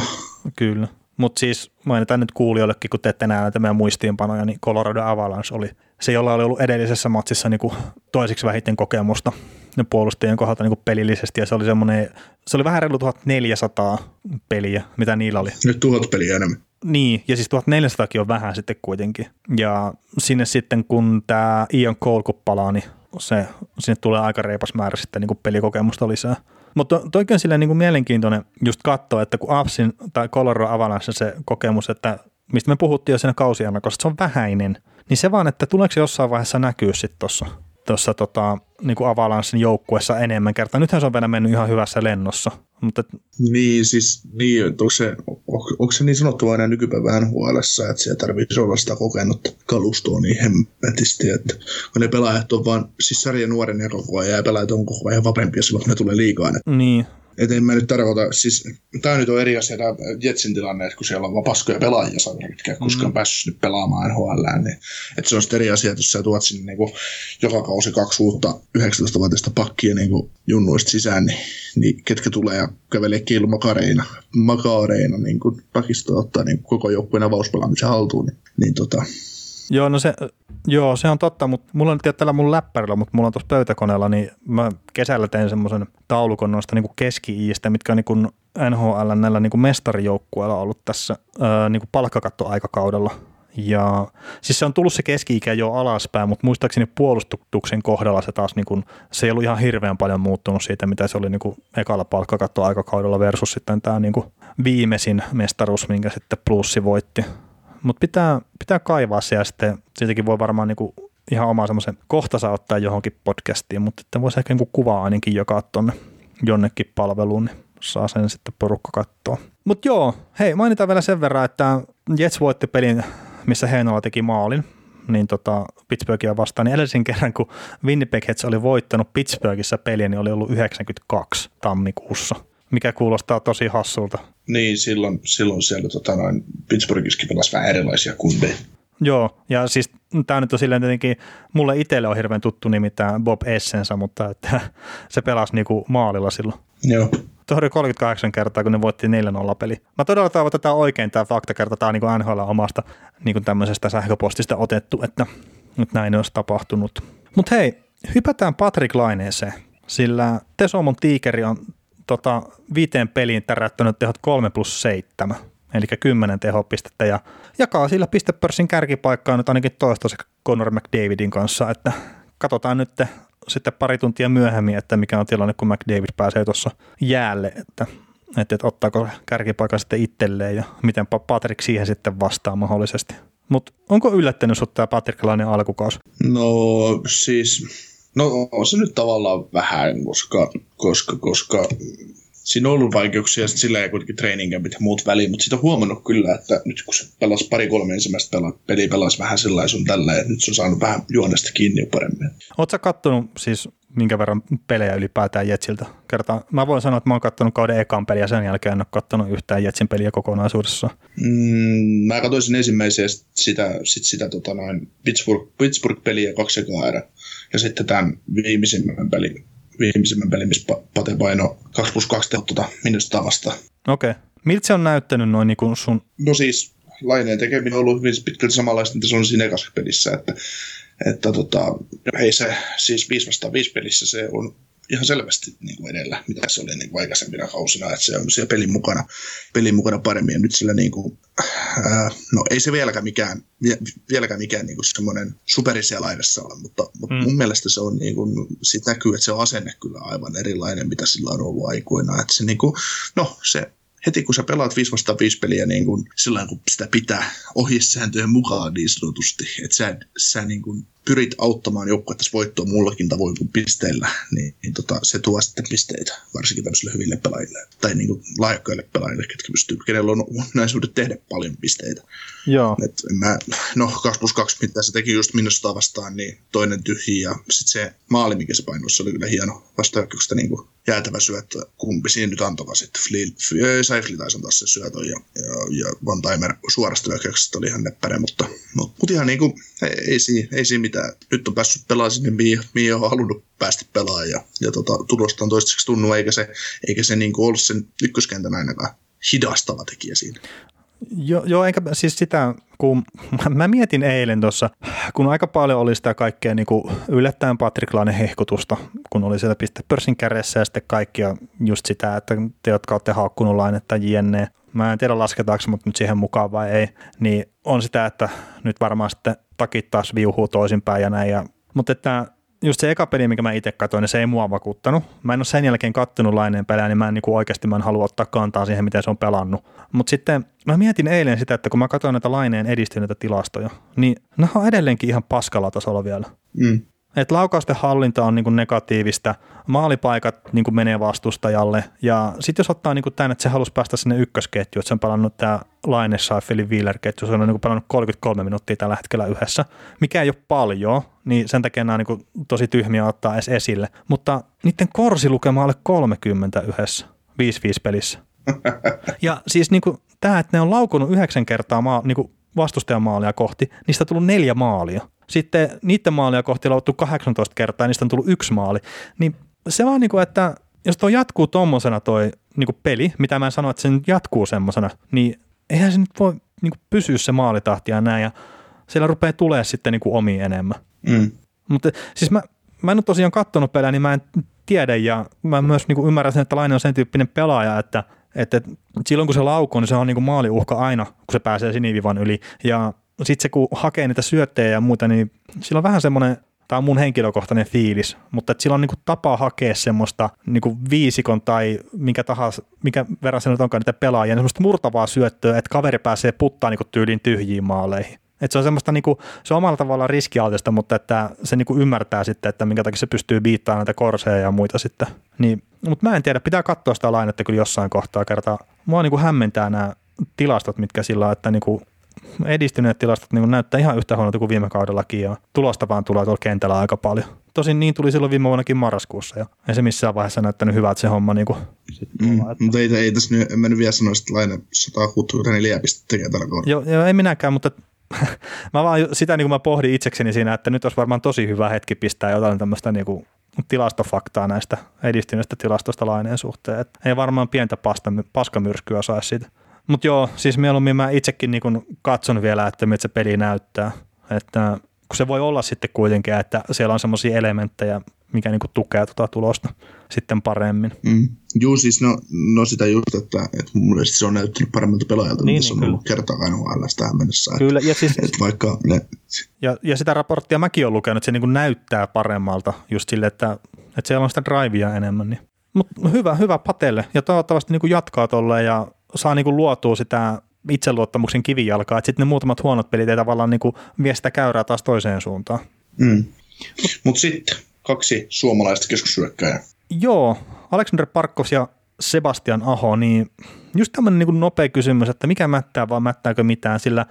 Kyllä. Mutta siis mainitaan nyt kuulijoillekin, kun teette näitä meidän muistiinpanoja, niin Colorado Avalanche oli se, jolla oli ollut edellisessä matsissa niin kuin toisiksi vähiten kokemusta ne puolustajien kohdalta niin kuin pelillisesti. Ja se oli semmoinen, se oli vähän reilu 1400 peliä, mitä niillä oli. Nyt tuhat peliä enemmän. Niin, ja siis 1400 on vähän sitten kuitenkin. Ja sinne sitten, kun tämä Ian Cole palaa, niin se, sinne tulee aika reipas määrä sitten niin kuin pelikokemusta lisää. Mutta toikin on silleen niin kuin mielenkiintoinen just katsoa, että kun Apsin tai Colorado Avalanche se kokemus, että mistä me puhuttiin jo siinä kausiana, koska se on vähäinen, niin se vaan, että tuleeko se jossain vaiheessa näkyä sitten tuossa tuossa tota, niin kuin Avalanssin joukkuessa enemmän kertaa. Nythän se on vielä mennyt ihan hyvässä lennossa. Mutta... Niin, siis niin, onko, se, onko, onko se niin sanottu enää nykypäivän huolessa, että siellä tarvitsisi olla sitä kokenutta kalustoa niin hemmetisti, että kun ne pelaajat on vaan, siis sarjan nuoren ja koko ajan ja pelaajat on koko ajan vapempia silloin, kun ne tulee liikaa. Niin, et en mä nyt tarkoita, siis tämä nyt on eri asia tämä Jetsin tilanne, että kun siellä on vaan paskoja pelaajia saatana, mitkä koskaan mm. päässyt nyt pelaamaan NHL, niin että se on sitten eri asia, että jos sä tuot sinne niin kuin joka kausi kaksi uutta 19-vuotiaista pakkia niin kuin junnuista sisään, niin, niin ketkä tulee ja kävelee kiilu makareina, makareina niin kuin pakistoa ottaa niin koko joukkueen avauspelaamisen haltuun, niin, niin tota, Joo, no se, joo, se on totta, mutta mulla on nyt tällä mun läppärillä, mutta mulla on tuossa pöytäkoneella, niin mä kesällä tein semmoisen taulukon noista niin keski-iistä, mitkä on niin NHL näillä niin mestarijoukkueilla ollut tässä niin palkkakattoaikakaudella. Ja siis se on tullut se keski-ikä jo alaspäin, mutta muistaakseni puolustuksen kohdalla se taas niin kuin, se ei ollut ihan hirveän paljon muuttunut siitä, mitä se oli niin kuin ekalla palkkakattoaikakaudella versus sitten tämä niin kuin viimeisin mestaruus, minkä sitten plussi voitti mutta pitää, pitää kaivaa se ja sitten siitäkin voi varmaan niinku ihan oma semmoisen kohtansa ottaa johonkin podcastiin, mutta että voisi ehkä niinku kuvaa ainakin jakaa tuonne jonnekin palveluun, niin saa sen sitten porukka katsoa. Mutta joo, hei mainitaan vielä sen verran, että Jets voitti pelin, missä Heinola teki maalin, niin tota, Pittsburghia vastaan, niin edellisen kerran, kun Winnipeg Jets oli voittanut Pittsburghissa peliä, niin oli ollut 92 tammikuussa – mikä kuulostaa tosi hassulta. Niin, silloin, silloin siellä tota, noin, Pittsburghiskin pelasi vähän erilaisia kundeja. Joo, ja siis tämä nyt on silleen tietenkin, mulle itselle on hirveän tuttu nimi tämä Bob Essensa, mutta että se pelasi niinku maalilla silloin. Joo. Tuo oli 38 kertaa, kun ne voitti 4-0 peli. Mä todella toivon, että tämä oikein tämä faktakerta, tämä on niin NHL omasta niin tämmöisestä sähköpostista otettu, että nyt näin olisi tapahtunut. Mutta hei, hypätään Patrick Laineeseen, sillä Tesomon tiikeri on tota, viiteen peliin täräyttänyt tehot 3 plus 7, eli 10 tehopistettä ja jakaa sillä pistepörssin kärkipaikkaa nyt ainakin toistaiseksi Conor McDavidin kanssa, että katsotaan nyt sitten pari tuntia myöhemmin, että mikä on tilanne, kun McDavid pääsee tuossa jäälle, että, että, että ottaako kärkipaikan sitten itselleen ja miten Patrick siihen sitten vastaa mahdollisesti. Mutta onko yllättänyt sinut tämä Patrickilainen alkukausi? No siis No on se nyt tavallaan vähän, koska, koska, koska siinä on ollut vaikeuksia sillä ei kuitenkin ja muut väliin, mutta sitä on huomannut kyllä, että nyt kun se pelasi pari-kolme ensimmäistä pela, peliä pelasi vähän sellainen sun tällä, että nyt se on saanut vähän juonesta kiinni jo paremmin. Oletko kattonut siis minkä verran pelejä ylipäätään Jetsiltä kertaa? Mä voin sanoa, että mä oon kattonut kauden ekan peliä, sen jälkeen en ole kattonut yhtään Jetsin peliä kokonaisuudessa. Mm, mä katsoisin ensimmäisiä sitä, sit sitä tota noin Pittsburgh, Pittsburgh-peliä kaksi erää ja sitten tämän viimeisimmän pelin, viimeisimmän pelin missä Pate paino 2 plus 2 tehot tuota minusta vastaan. Okei. Okay. Miltä se on näyttänyt noin niin kuin sun? No siis laineen tekeminen on ollut hyvin pitkälti samanlaista, mitä se on siinä ekassa pelissä, että, että tota, hei se siis 5 vastaan 5 pelissä se on ihan selvästi niin kuin edellä, mitä se oli niin kuin aikaisempina kausina, että se on siellä pelin mukana, pelin mukana paremmin. Ja nyt sillä niin kuin, ää, no ei se vieläkään mikään, vieläkään mikään niin kuin semmoinen superi siellä laidassa ole, mutta, mutta mm. mun mielestä se on niin kuin, siitä näkyy, että se on asenne kyllä aivan erilainen, mitä sillä on ollut aikoina. Että se, niin kuin, no se heti kun sä pelaat 5 vastaan 5 peliä niin kun, sillä kun sitä pitää ohjesääntöjen mukaan niin sanotusti, että sä, sä niin kun pyrit auttamaan joukkuetta voittoa muullakin tavoin kuin pisteillä, niin, niin tota, se tuo sitten pisteitä, varsinkin tämmöisille hyville pelaajille tai niin kuin laajokkaille pelaajille, ketkä pystyy, kenellä on näisyydet tehdä paljon pisteitä. Joo. Et mä, no 2 plus 2, mitä se teki just minusta vastaan, niin toinen tyhji ja sitten se maali, mikä se painoi, se oli kyllä hieno vastahyökkäyksestä niin kuin jäätävä syöttö. Kumpi siinä nyt antoi sitten? Seifli taisi antaa sen syötön ja, ja, ja Van Timer suorasta hyökkäyksestä oli ihan neppäre, mutta, mutta, mutta ihan niin kuin, ei, ei, siinä, ei siinä mitään. Nyt on päässyt pelaamaan sinne, mihin, mihin on halunnut päästä pelaamaan ja, ja tota, tulosta on toistaiseksi tunnu, eikä se, eikä se niin ollut sen ykköskentän ainakaan hidastava tekijä siinä. Joo, jo, eikä siis sitä, kun mä mietin eilen tuossa, kun aika paljon oli sitä kaikkea niin kuin yllättäen Patrick Laine hehkutusta, kun oli siellä piste pörssin kärjessä ja sitten kaikkia just sitä, että te, jotka olette haukkunut lainetta jne. Mä en tiedä lasketaanko mut nyt siihen mukaan vai ei, niin on sitä, että nyt varmaan sitten takit taas viuhuu toisinpäin ja näin. Ja, mutta että just se eka peli, mikä mä itse katsoin, niin se ei mua vakuuttanut. Mä en ole sen jälkeen kattonut laineen pelejä, niin mä en niin oikeasti mä en halua ottaa kantaa siihen, miten se on pelannut. Mutta sitten mä mietin eilen sitä, että kun mä katsoin näitä laineen edistyneitä tilastoja, niin ne on edelleenkin ihan paskalla tasolla vielä. Mm. Et laukausten hallinta on niinku negatiivista, maalipaikat niinku menee vastustajalle ja sitten jos ottaa niinku tämän, että se halusi päästä sinne ykkösketjuun, että se on palannut tämä Laine Seifelin Wheeler-ketju, se on niinku palannut 33 minuuttia tällä hetkellä yhdessä, mikä ei ole paljon, niin sen takia nämä on niinku tosi tyhmiä ottaa edes esille, mutta niiden korsilukema alle 30 yhdessä, 5-5 pelissä. *laughs* Ja siis niinku tämä, että ne on laukunut yhdeksän kertaa maa, niinku vastustajan maalia kohti, niistä on tullut neljä maalia. Sitten niiden maalia kohti lauttu 18 kertaa ja niistä on tullut yksi maali. Niin se vaan niin kuin, että jos tuo jatkuu tommosena toi niin kuin peli, mitä mä en sano, että se nyt jatkuu semmosena, niin eihän se nyt voi niin kuin pysyä se maalitahti ja näin. Ja siellä rupeaa tulee sitten niin kuin omiin enemmän. Mm. Mutta siis mä, mä en ole tosiaan katsonut pelejä, niin mä en tiedä ja mä myös niin kuin ymmärrän sen, että Laine on sen tyyppinen pelaaja, että, että silloin kun se laukoo, niin se on niin kuin maaliuhka aina, kun se pääsee sinivivan yli. Ja sitten se kun hakee niitä syöttejä ja muuta, niin sillä on vähän semmoinen, tämä on mun henkilökohtainen fiilis, mutta että sillä on niin tapa hakea semmoista niin viisikon tai minkä tahansa, mikä verran se nyt onkaan niitä pelaajia, niin semmoista murtavaa syöttöä, että kaveri pääsee puttaa niin tyyliin tyhjiin maaleihin. Et se on semmoista, niin kuin, se on omalla tavallaan riskialtista, mutta että se niin ymmärtää sitten, että minkä takia se pystyy biittaamaan näitä korseja ja muita sitten. Niin, mutta mä en tiedä, pitää katsoa sitä lainetta kyllä jossain kohtaa kertaa. Mua niin kuin hämmentää nämä tilastot, mitkä sillä on, että niin kuin edistyneet tilastot niin näyttää ihan yhtä huonolta kuin viime kaudellakin ja tulosta vaan tulee tuolla kentällä aika paljon. Tosin niin tuli silloin viime vuonnakin marraskuussa ja ei se missään vaiheessa näyttänyt hyvältä se homma. Niin kuin, mm, mutta ei, ei, tässä nyt, en mä nyt vielä sano, että Laine 164 pistettä tekee tällä kohdalla. Joo, joo, ei minäkään, mutta *laughs* mä vaan sitä niin kuin mä pohdin itsekseni siinä, että nyt olisi varmaan tosi hyvä hetki pistää jotain tämmöistä niin kuin tilastofaktaa näistä edistyneistä tilastosta laineen suhteen. Et ei varmaan pientä pasta, paskamyrskyä saisi siitä. Mutta joo, siis mieluummin mä itsekin niin kun katson vielä, että miltä se peli näyttää. Että kun se voi olla sitten kuitenkin, että siellä on semmoisia elementtejä, mikä niin tukee tuota tulosta sitten paremmin. Mm. Joo, siis no, no sitä just, että, että mun mielestä se on näyttänyt paremmalta pelaajalta, niin, mitä se on niin, ollut kertaakaan NHL tähän mennessä. Kyllä, ja, siis, että vaikka ne... ja, ja sitä raporttia mäkin olen lukenut, että se niin näyttää paremmalta just sille, että, että siellä on sitä drivea enemmän. Niin. Mutta hyvä, hyvä patelle ja toivottavasti niin jatkaa tolleen ja saa niin kuin luotua sitä itseluottamuksen kivijalkaa, että sitten ne muutamat huonot pelit ei tavallaan niin kuin vie sitä käyrää taas toiseen suuntaan. Mm. Mutta sitten kaksi suomalaista keskushyökkääjää. Joo, Alexander Parkkos ja Sebastian Aho, niin just tämmöinen niin nopea kysymys, että mikä mättää vai mättääkö mitään, sillä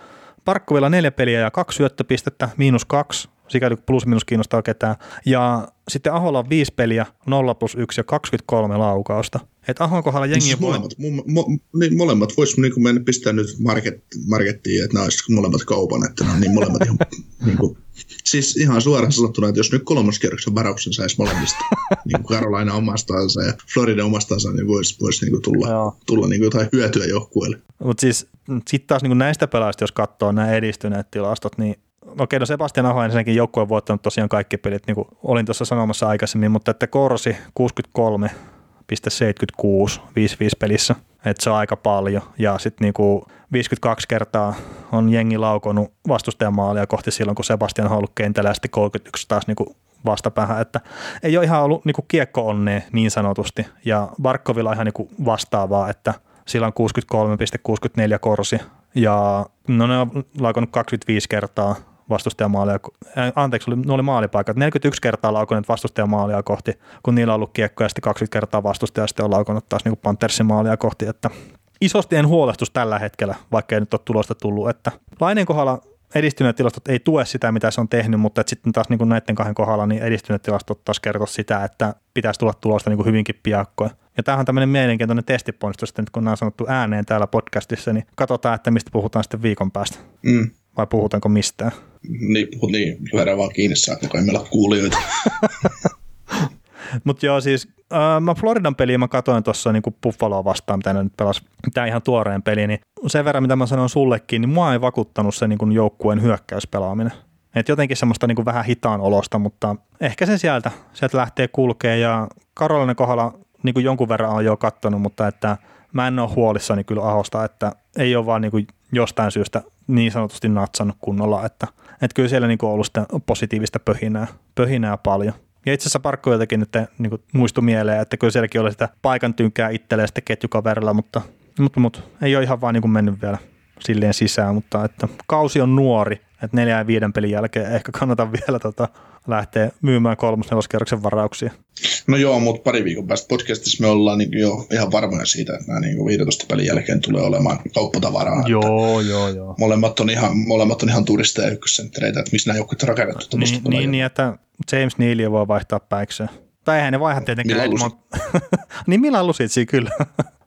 Parkkovilla neljä peliä ja kaksi syöttöpistettä, miinus kaksi, sikäli plus minus kiinnostaa ketään. Ja sitten Aholla on viisi peliä, 0 plus 1 ja 23 laukausta. Et Ahon kohdalla jengi siis voi... Molemmat, mo, mo, niin molemmat voisi niin mennä pistää nyt market, markettiin, että nämä olisi molemmat kaupan, että nämä niin molemmat ihan, *laughs* niin kuin, siis ihan suoraan sanottuna, että jos nyt kolmoskierroksen varauksen saisi molemmista, *laughs* niin kuin Carolina omastansa ja Florida omastansa, niin voisi vois niin kuin tulla, tulla niin kuin jotain hyötyä joukkueelle. Mutta siis sitten taas niin näistä pelaajista, jos katsoo nämä edistyneet tilastot, niin okei, no Sebastian Aho ensinnäkin joukkue on voittanut tosiaan kaikki pelit, niin kuin olin tuossa sanomassa aikaisemmin, mutta että Korsi 63, 76, 5-5 pelissä, että se on aika paljon. Ja sitten niinku 52 kertaa on jengi laukonut vastustajan maalia kohti silloin, kun Sebastian ollut kentällä sitten 31 taas niinku vastapäähän, että ei ole ihan ollut niinku kiekko onnea niin sanotusti. Ja Barkovilla ihan niinku vastaavaa, että sillä on 63,64 korsi ja no ne on laukonut 25 kertaa vastustajamaalia, anteeksi, oli, ne oli maalipaikat, 41 kertaa laukoneet vastustajamaalia kohti, kun niillä on ollut kiekkoja, ja sitten 20 kertaa vastustaja sitten on laukonut taas niin Panthersin maalia kohti, että isosti en huolestus tällä hetkellä, vaikka ei nyt ole tulosta tullut, että Laineen kohdalla edistyneet tilastot ei tue sitä, mitä se on tehnyt, mutta sitten taas niin kuin näiden kahden kohdalla niin edistyneet tilastot taas kertoo sitä, että pitäisi tulla tulosta niin kuin hyvinkin piakkoin. Ja tämähän on tämmöinen mielenkiintoinen testiponnistus, nyt kun nämä on sanottu ääneen täällä podcastissa, niin katsotaan, että mistä puhutaan sitten viikon päästä. Mm. Vai puhutaanko mistään? Niin, puhut niin, lyödään vaan kiinni saa, kun ei meillä ole kuulijoita. *laughs* Mutta joo, siis äh, mä Floridan peliä mä katsoin tuossa niin Buffaloa vastaan, mitä ne nyt pelas, tämä ihan tuoreen peli, niin sen verran, mitä mä sanoin sullekin, niin mua ei vakuuttanut se niin joukkueen hyökkäyspelaaminen. Et jotenkin semmoista niin kuin vähän hitaan olosta, mutta ehkä se sieltä, sieltä lähtee kulkee ja Karolainen kohdalla niin kuin jonkun verran on jo kattonut, mutta että mä en ole huolissani kyllä Ahosta, että ei ole vaan niin kuin jostain syystä niin sanotusti natsannut kunnolla, että, että kyllä siellä niin kuin ollut sitä positiivista pöhinää, pöhinää paljon. Ja itse asiassa Parkko jotenkin nyt niin muistui mieleen, että kyllä sielläkin oli sitä paikan tynkää itselleen sitten ketjukaverilla, mutta, mutta, mutta ei ole ihan vaan niin kuin mennyt vielä silleen sisään, mutta että kausi on nuori, että neljän ja viiden pelin jälkeen ehkä kannata vielä tota, lähteä myymään kolmosneloskierroksen varauksia. No joo, mutta pari viikon päästä podcastissa me ollaan niin jo ihan varmoja siitä, että nämä niin 15 pelin jälkeen tulee olemaan kauppatavaraa. Joo, joo, joo. Molemmat on ihan, molemmat on ihan turisteja ykkössenttereitä, että missä nämä joukkueet on rakennettu. Niin, niin, niin, että James Neal voi vaihtaa päikseen. Tai eihän ne vaiha tietenkään. Millä *laughs* niin Milan Lusitsi, kyllä.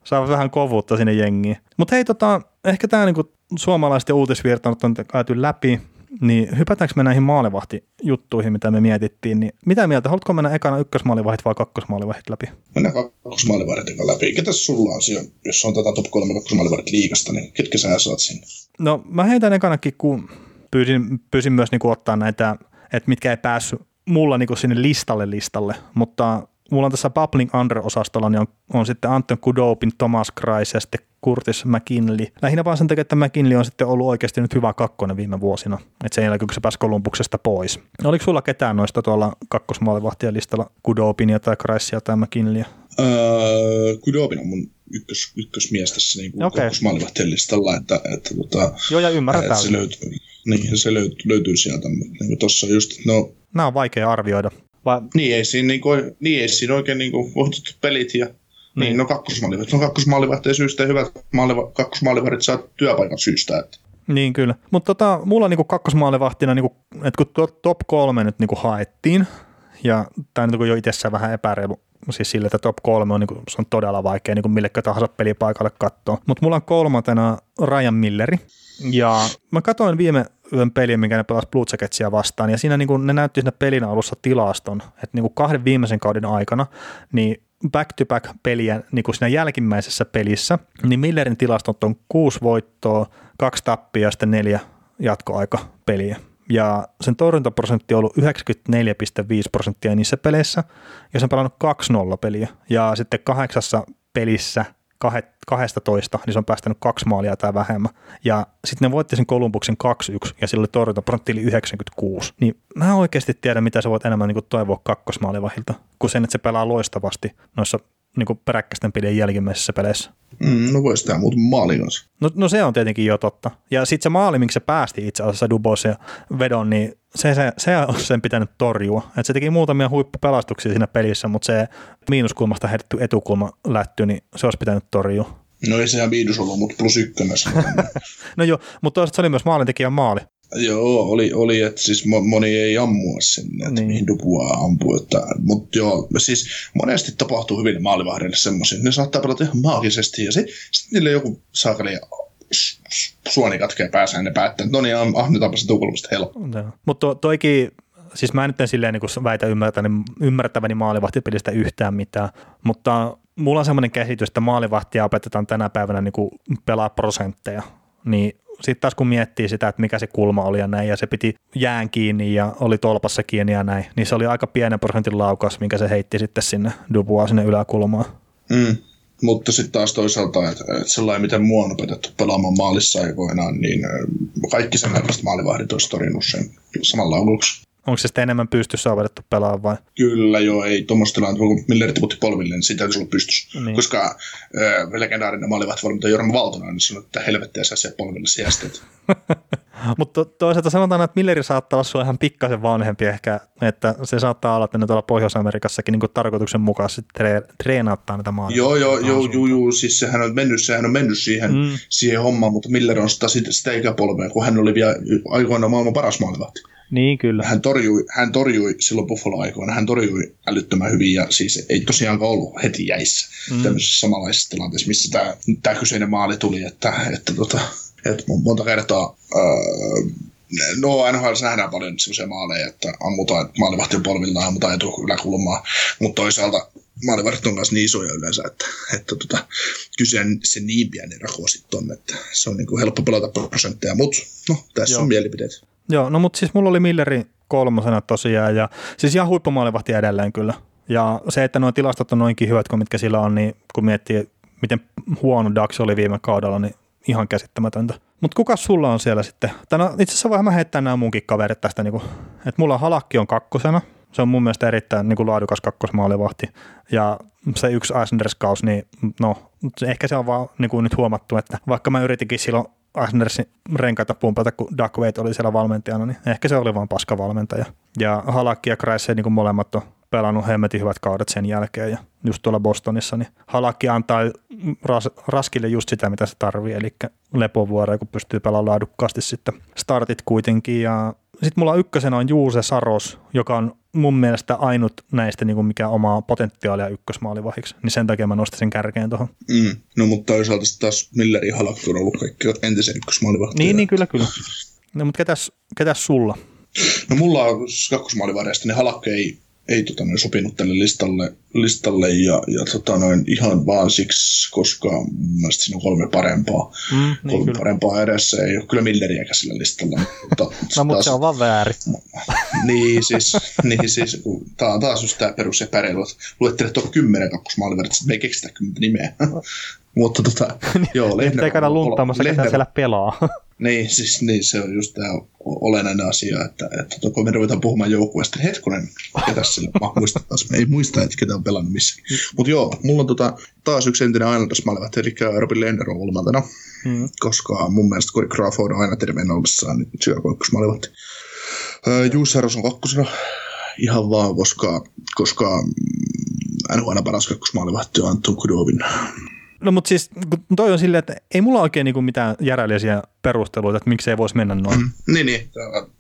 Saa vähän kovuutta sinne jengiin. Mutta hei, tota, ehkä tämä niinku suomalaisten uutisvirta on käyty läpi niin hypätäänkö me näihin maalivahtijuttuihin, mitä me mietittiin, niin mitä mieltä, haluatko mennä ekana ykkösmaalivahit vai kakkosmaalivahit läpi? Mennään kakkosmaalivahit läpi. Ketä sulla on siellä, jos on tätä top 3 kakkosmaalivahit liikasta, niin ketkä sä saat sinne? No mä heitän ekanakin, kun pyysin, pyysin myös niin ottaa näitä, että mitkä ei päässyt mulla niin sinne listalle listalle, mutta mulla on tässä Bubbling Under-osastolla, niin on, on sitten Anton Kudopin, Thomas Kreis ja sitten Curtis McKinley. Lähinnä vaan sen takia, että McKinley on sitten ollut oikeasti nyt hyvä kakkonen viime vuosina. Että sen jälkeen, kun se pääsi Kolumbuksesta pois. Oliko sulla ketään noista tuolla kakkosmaalivahtien listalla Kudopinia tai Kreisia tai McKinleyä? Öö, Kudopin on mun ykkös, ykkösmies tässä niin okay. kakkosmaalivahtien listalla. Että, että, tota, Joo, ja ymmärretään. Se löytyy, niin, se löytyy, löytyy sieltä. Niin tuossa just, no, Nämä on vaikea arvioida. Vai? Niin, ei siinä, niin kuin, niin, ei siinä oikein niin kuin, voitettu pelit ja niin, niin no kakkosmaalivahti. No kakkosmaalivahti syystä hyvät maaliva, kakkosmaalivahdit saa työpaikan syystä. Että. Niin kyllä. Mutta tota, mulla niinku kakkosmaalivahtina, niinku, että kun top kolme nyt niinku haettiin, ja tämä on jo itsessään vähän epäreilu, siis sille, että top kolme on, niinku, se on todella vaikea niinku millekä tahansa pelipaikalle katsoa. Mutta mulla on kolmantena Ryan Milleri, ja mä katsoin viime yön peliä, minkä ne pelasivat Blue Jacketsia vastaan, ja siinä niin ne näytti siinä pelin alussa tilaston, että niin kahden viimeisen kauden aikana, niin back-to-back peliä niin kuin siinä jälkimmäisessä pelissä, niin Millerin tilastot on kuusi voittoa, kaksi tappia ja sitten neljä jatkoaika peliä. Ja sen torjuntaprosentti on ollut 94,5 prosenttia niissä peleissä, ja se on pelannut 2-0 peliä. Ja sitten kahdeksassa pelissä 12, niin se on päästänyt kaksi maalia tai vähemmän. Ja sitten ne voitti sen Kolumbuksen 2-1 ja sillä oli torjuntaprosentti oli 96. Niin mä en oikeasti tiedä, mitä sä voit enemmän niin kuin toivoa kakkosmaalivahilta, kuin sen, että se pelaa loistavasti noissa niin kuin peräkkäisten pidien jälkimmäisissä peleissä. Mm, no voi sitä muuten maalin kanssa. No, no, se on tietenkin jo totta. Ja sitten se maali, minkä se päästi itse asiassa Dubos ja Vedon, niin se, se, se on sen pitänyt torjua. Et se teki muutamia huippupelastuksia siinä pelissä, mutta se miinuskulmasta heitetty etukulma lätty, niin se olisi pitänyt torjua. No ei sehän miinus ollut, mutta plus ykkönen. *laughs* no joo, mutta toisaalta se oli myös maalintekijän maali. Joo, oli, oli että siis moni ei ammua sinne, että niin. mihin Dupua ampuu. Että, mutta joo, siis monesti tapahtuu hyvin maalivahdille semmoisia, ne saattaa pelata ihan maagisesti ja sitten sit niille joku saakeli suoni katkee päässä ne päättää, no niin, ahnetaanpa se tukulmasta helppo. Mutta to, toikin, siis mä en nyt en silleen niin väitä ymmärtäväni, ymmärtäväni maalivahtipelistä yhtään mitään, mutta mulla on semmoinen käsitys, että maalivahtia opetetaan tänä päivänä niin kuin pelaa prosentteja, niin sitten taas kun miettii sitä, että mikä se kulma oli ja näin, ja se piti jään kiinni ja oli tolpassa kiinni ja näin, niin se oli aika pienen prosentin laukaus, minkä se heitti sitten sinne Dubua sinne yläkulmaan. Mm. Mutta sitten taas toisaalta, että, sellainen, miten mua on opetettu pelaamaan maalissa aikoinaan, niin kaikki sen maalivahdit olisi torjunut sen samalla laukauksen. Onko se sitten enemmän pystyssä opetettu pelaa vai? Kyllä joo, ei tuommoista tilannetta, kun Miller tiputti polville, niin siitä täytyisi olla pystyssä. Niin. Koska äh, legendaarinen maalivahtivalmentaja Jorma Valtonen sanoi, että helvettiä sä se polville sijastet. *laughs* Mutta toisaalta sanotaan, että Milleri saattaa olla ihan pikkasen vanhempi ehkä, että se saattaa olla, että ne tuolla Pohjois-Amerikassakin niin tarkoituksenmukaisesti treenauttaa näitä maaleja. Joo, joo, joo, joo, joo, siis sehän on mennyt, sehän on mennyt siihen, mm. siihen hommaan, mutta Miller on sitä, sitä ikäpolvea, kun hän oli vielä aikoinaan maailman paras maalivahti. Niin, kyllä. Hän torjui, hän torjui silloin Buffalo-aikoina, hän torjui älyttömän hyvin ja siis ei tosiaankaan ollut heti jäissä mm. tämmöisessä samanlaisessa tilanteessa, missä tämä, tämä kyseinen maali tuli, että, että, tota, että monta kertaa ää, No NHL nähdään paljon sellaisia maaleja, että ammutaan maalivahtion polvillaan, ammutaan etu-yläkulmaa, mutta toisaalta maalivahdit on kanssa niin isoja yleensä, että, että tota, kyse se niin pieni rako sitten on, että se on niin kuin helppo pelata prosentteja, mutta no, tässä Joo. on mielipiteet. Joo, no mutta siis mulla oli Milleri kolmosena tosiaan, ja siis ihan huippumaalivahti edelleen kyllä. Ja se, että nuo tilastot on noinkin hyvät kuin mitkä sillä on, niin kun miettii, miten huono Dax oli viime kaudella, niin ihan käsittämätöntä. Mutta kuka sulla on siellä sitten? Tänä, itse asiassa vähän heittää nämä munkin kaverit tästä, niin kuin, että mulla Halakki on kakkosena, se on mun mielestä erittäin niin kuin laadukas kakkosmaalivahti. Ja se yksi Eisenders-kaus, niin no, ehkä se on vaan niin kuin nyt huomattu, että vaikka mä yritinkin silloin Eisnersin renkaita pumpata, kun Doug Wade oli siellä valmentajana, niin ehkä se oli vaan paska valmentaja. Ja Halakki ja Kreisse niin molemmat on pelannut hemmetin hyvät kaudet sen jälkeen ja just tuolla Bostonissa, niin Halakki antaa ras, Raskille just sitä, mitä se tarvii, eli lepovuoroja, kun pystyy pelaamaan laadukkaasti sitten startit kuitenkin ja sitten mulla ykkösenä on Juuse Saros, joka on mun mielestä ainut näistä, niin kuin mikä omaa potentiaalia ykkösmaalivahiksi, niin sen takia mä nostin sen kärkeen tuohon. Mm. No mutta toisaalta taas Milleri Halakki on ollut kaikki entisen ykkösmaalivahti. Niin, niin kyllä, kyllä. No mutta ketäs, ketäs sulla? No mulla on kakkosmaalivahdista, niin Halakki ei ei tota, noin sopinut tälle listalle, listalle ja, ja tota, noin, ihan vaan siksi, koska mun mielestä siinä on kolme parempaa, mm, niin kolme kyllä. parempaa edessä. Ei ole kyllä Milleriäkään sillä listalla. Mutta, *laughs* no, mutta se on vaan väärin. *laughs* niin, siis, niin, siis kun, tää on taas just tämä perus epäreilu, että luettelet tuon kymmenen kakkosmaalivertit, että me ei keksitä nimeä. Mutta tota, *laughs* joo, Lehner... Ei käydä lunttaamassa, ketä siellä pelaa. *laughs* Niin, siis niin, se on just tämä olennainen asia, että, että to, kun me ruvetaan puhumaan joukkueesta, niin hetkonen, ketä sille mä muistan taas, me ei muista, että ketä on pelannut missä. Mm. Mutta joo, mulla on tota, taas yksi entinen Islanders malevat, eli Robin Lehner on kolmantena, mm. koska mun mielestä Corey Crawford on aina terveen ollessaan niin syökoikkusmalevat. Juussaros on kakkosena, ihan vaan, koska, koska NHL paras kakkosmaalivahti on Anton Kudovin No mutta siis toi on silleen, että ei mulla oikein niinku mitään järjellisiä perusteluita, että miksei voisi mennä noin. Mm, niin, niin.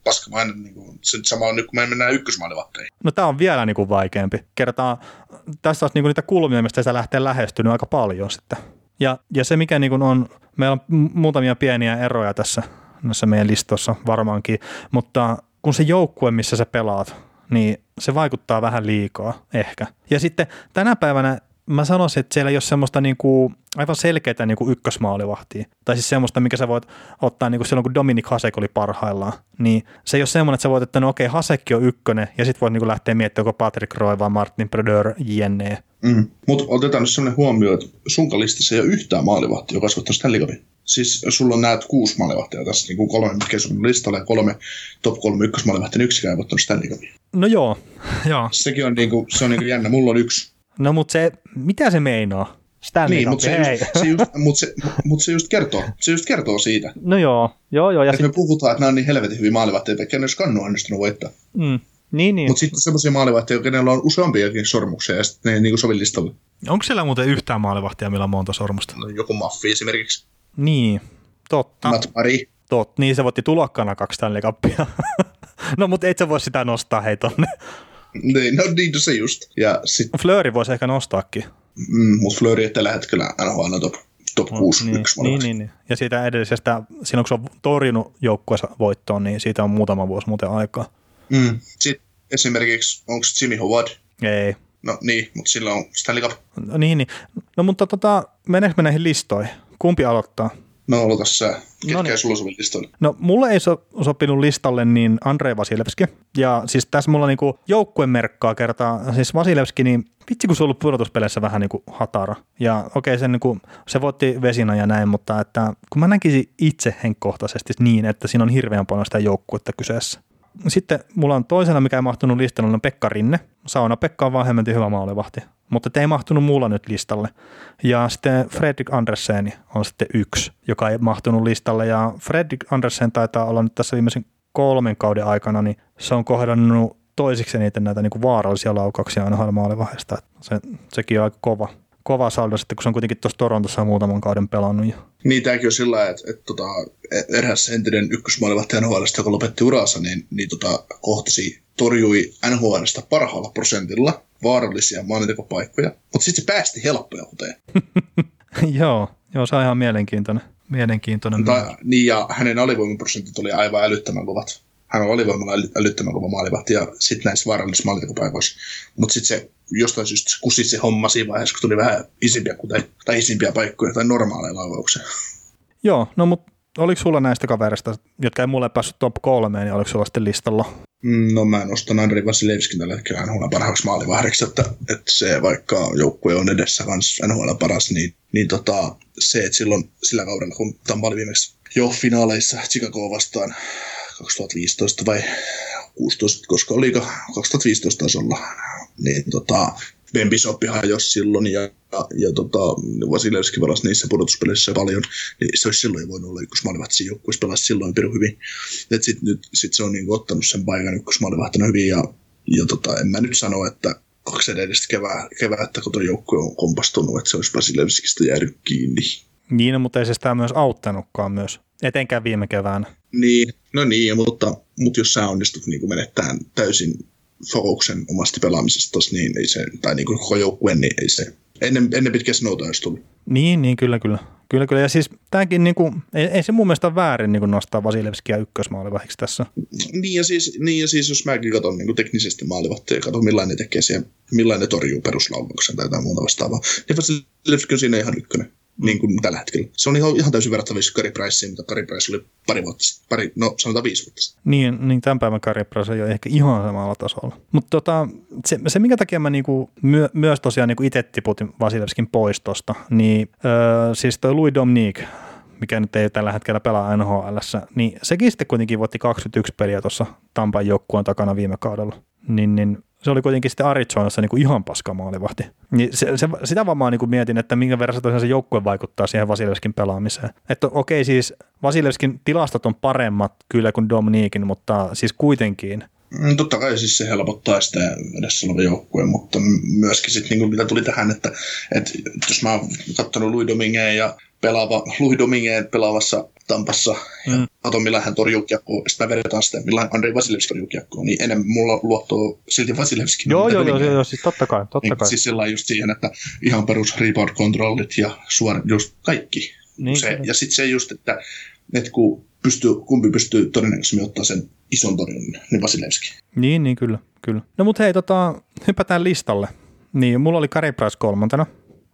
Paskamainen. Niinku, se sama on nyt, kun me mennään ykkösmaalivahteihin. No tämä on vielä niinku vaikeampi. Kertaa, tässä on niinku niitä kulmia, mistä se lähtee lähestynyt aika paljon sitten. Ja, ja se, mikä niinku on, meillä on muutamia pieniä eroja tässä näissä meidän listossa varmaankin, mutta kun se joukkue, missä sä pelaat, niin se vaikuttaa vähän liikaa ehkä. Ja sitten tänä päivänä mä sanoisin, että siellä ei ole semmoista niin kuin, aivan selkeää niin kuin ykkösmaalivahtia. Tai siis semmoista, mikä sä voit ottaa niin kuin silloin, kun Dominik Hasek oli parhaillaan. Niin se ei ole semmoinen, että sä voit, että no okei, Hasekki on ykkönen, ja sitten voit niin kuin lähteä miettimään, onko Patrick Roy vai Martin Brodeur, jne. Mm. Mutta otetaan nyt semmoinen huomio, että sun listassa ei ole yhtään maalivahtia, joka olisi Stanley Cupin. Siis sulla on näet kuusi maalivahtia tässä, niin kuin kolme, mikä sun listalla, ja kolme top kolme ykkösmaalivahtia, niin yksikään ei voittanut Stanley Cupin. No joo, *laughs* joo. Sekin on, niin kuin, se on niin kuin jännä. Mulla on yksi No mutta se, mitä se meinaa? Stanley niin, mutta se, just, se, *laughs* just, mut se, mut se just kertoo, se just kertoo siitä. No joo, joo, joo. Ja sit... me puhutaan, että nämä on niin helvetin hyviä maalivahteja, että kenellä Skannu on onnistunut voittaa. Mm. Niin, niin. Mutta sitten semmoisia maalivahteja, kenellä on useampiakin sormuksia, ja sitten ne ei niin sovi listalle. Onko siellä muuten yhtään maalivahtia, millä on monta sormusta? No, joku Maffi esimerkiksi. Niin, totta. Matt Mari. Totta, niin se voitti tulokkana kaksi Stanley Cupia. *laughs* no, mutta et sä voi sitä nostaa hei tonne. Niin, no niin no se just. Ja sit... Flööri voisi ehkä nostaakin. Mm, mutta Flööri ei tällä hetkellä NHL top, top 6 niin, niin, niin, niin, Ja siitä edellisestä, silloin kun se on torjunut joukkueensa voittoon, niin siitä on muutama vuosi muuten aikaa. Mm. Sitten esimerkiksi, onko Jimmy Howard? Ei. No niin, mutta sillä on Stanley Cup. No, niin, niin. No mutta tota, meneekö me näihin listoihin? Kumpi aloittaa? No aloita sä. Ketkä Noniin. sulla sovi listalle? No mulle ei so, sopinut listalle niin Andrei Vasilevski. Ja siis tässä mulla niinku joukkuemerkkaa kertaa. Siis Vasilevski, niin vitsi kun se on ollut pudotuspeleissä vähän niinku hatara. Ja okei, okay, se, niinku, se voitti vesina ja näin, mutta että kun mä näkisin itse henkkohtaisesti niin, että siinä on hirveän paljon sitä joukkuetta kyseessä. Sitten mulla on toisena, mikä ei mahtunut listalle, on Pekka Rinne. Sauna Pekka on vaan hemmetin hyvä maalivahti mutta te ei mahtunut mulla nyt listalle. Ja sitten Fredrik Andersen on sitten yksi, joka ei mahtunut listalle. Ja Fredrik Andersen taitaa olla nyt tässä viimeisen kolmen kauden aikana, niin se on kohdannut toisiksi eniten näitä niin kuin vaarallisia laukauksia aina maalivahdeesta. Se, sekin on aika kova, kova saldo sitten, kun se on kuitenkin tuossa Torontossa muutaman kauden pelannut. Niin, tämäkin on sillä että, että, tota, eräs entinen ykkösmaalivahti NHL, joka lopetti uransa, niin, niin tota, kohtasi, torjui NHLstä parhaalla prosentilla vaarallisia maanintekopaikkoja, mutta sitten se päästi helppoja huteen. *laughs* joo, joo, se on ihan mielenkiintoinen. Mielenkiintoinen. Tai, niin, ja hänen alivoimaprosentit oli aivan älyttömän kovat. Hän on alivoimalla äly, älyttömän kova maalivahti ja sitten näissä vaarallisissa maalitekopaikoissa. Mutta sitten se jostain syystä se kusi se homma siinä vaiheessa, kun tuli vähän isimpiä, kuten, tai isimpiä paikkoja tai normaaleja laukauksia. Joo, no mutta oliko sulla näistä kaverista, jotka ei mulle päässyt top kolmeen, niin oliko sulla sitten listalla? Mm, no mä nostan Andrei Vasilevskin tällä hetkellä NHL parhaaksi maalivahdiksi, että, että se vaikka joukkue on edessä kanssa NHL paras, niin, niin tota, se, että silloin sillä kaudella, kun Tampa oli viimeksi jo finaaleissa Chicago vastaan 2015 vai 16, koska oliko 2015 taisi olla, niin tota, Bembisoppi hajosi silloin ja, ja, ja tota, Vasilevski varasi niissä pudotuspeleissä paljon, niin se olisi silloin voinut olla ykkösmaalivahti joukkueessa pelasi silloin pirun hyvin. Sitten nyt sit se on niin ottanut sen paikan ykkösmaalivahtina hyvin ja, ja tota, en mä nyt sano, että kaksi edellistä kevää, kevättä, kun joukkue on kompastunut, että se olisi Vasilevskista jäänyt kiinni. Niin, no, mutta ei se sitä myös auttanutkaan myös, etenkään viime keväänä. Niin, no niin, mutta, mutta jos sä onnistut niin menettämään täysin fokuksen omasta pelaamisesta, niin ei se, tai niin kuin koko joukkue, niin ei se, ennen, ennen pitkä snowta olisi tullut. Niin, niin, kyllä, kyllä. Kyllä, kyllä. Ja siis tämäkin, niin kuin, ei, ei, se mun mielestä väärin niin kuin nostaa Vasilevskia ykkösmaalivahiksi tässä. Niin ja, siis, niin ja siis, jos mäkin katson niin kuin teknisesti maalivahtia ja katson millainen ne tekee siihen, millainen ne torjuu peruslaukauksen tai jotain muuta vastaavaa, niin Vasilevski on siinä ihan ykkönen niin kuin tällä hetkellä. Se on ihan, täysin verrattavissa Kari Priceen, mutta Kari Price oli pari vuotta sitten, pari, no sanotaan viisi vuotta sitten. Niin, niin tämän päivän Kari Price ei ole ehkä ihan samalla tasolla. Mutta tota, se, se, minkä takia mä niinku myö, myös tosiaan niinku itse tiputin Vasilevskin pois tosta, niin öö, siis toi Louis Dominique, mikä nyt ei tällä hetkellä pelaa NHL, niin sekin sitten kuitenkin voitti 21 peliä tuossa Tampan joukkueen takana viime kaudella. Niin, niin se oli kuitenkin sitten Arizonassa niin kuin ihan paska maalivahti. Niin se, se, sitä vaan mä niin kuin mietin, että minkä verran se, se joukkue vaikuttaa siihen Vasilevskin pelaamiseen. Että okei okay, siis Vasilevskin tilastot on paremmat kyllä kuin Dominikin, mutta siis kuitenkin. Mm, totta kai siis se helpottaa sitä edessä oleva joukkue, mutta myöskin sitten niin mitä tuli tähän, että, että jos mä oon katsonut Louis Dominguez ja pelaava, Louis Dominguez pelaavassa Tampassa mm. ja katon millä hän torjuu kiekkoa, sitten mä vedetään sitä, millä Andrei Vasilevski torjuu kiekkoa, niin enemmän mulla luottoa silti Vasilevskin. Joo, joo, joo, joo, siis totta kai, totta niin, kai. Siis sillä just siihen, että ihan perus rebound kontrollit ja suora, just kaikki. Niin, se, ja sitten se just, että, että kun pystyy, kumpi pystyy todennäköisesti ottaa sen ison torjunnan, niin Vasilevski. Niin, niin kyllä, kyllä. No mutta hei, tota, hypätään listalle. Niin, mulla oli Kari Price kolmantena.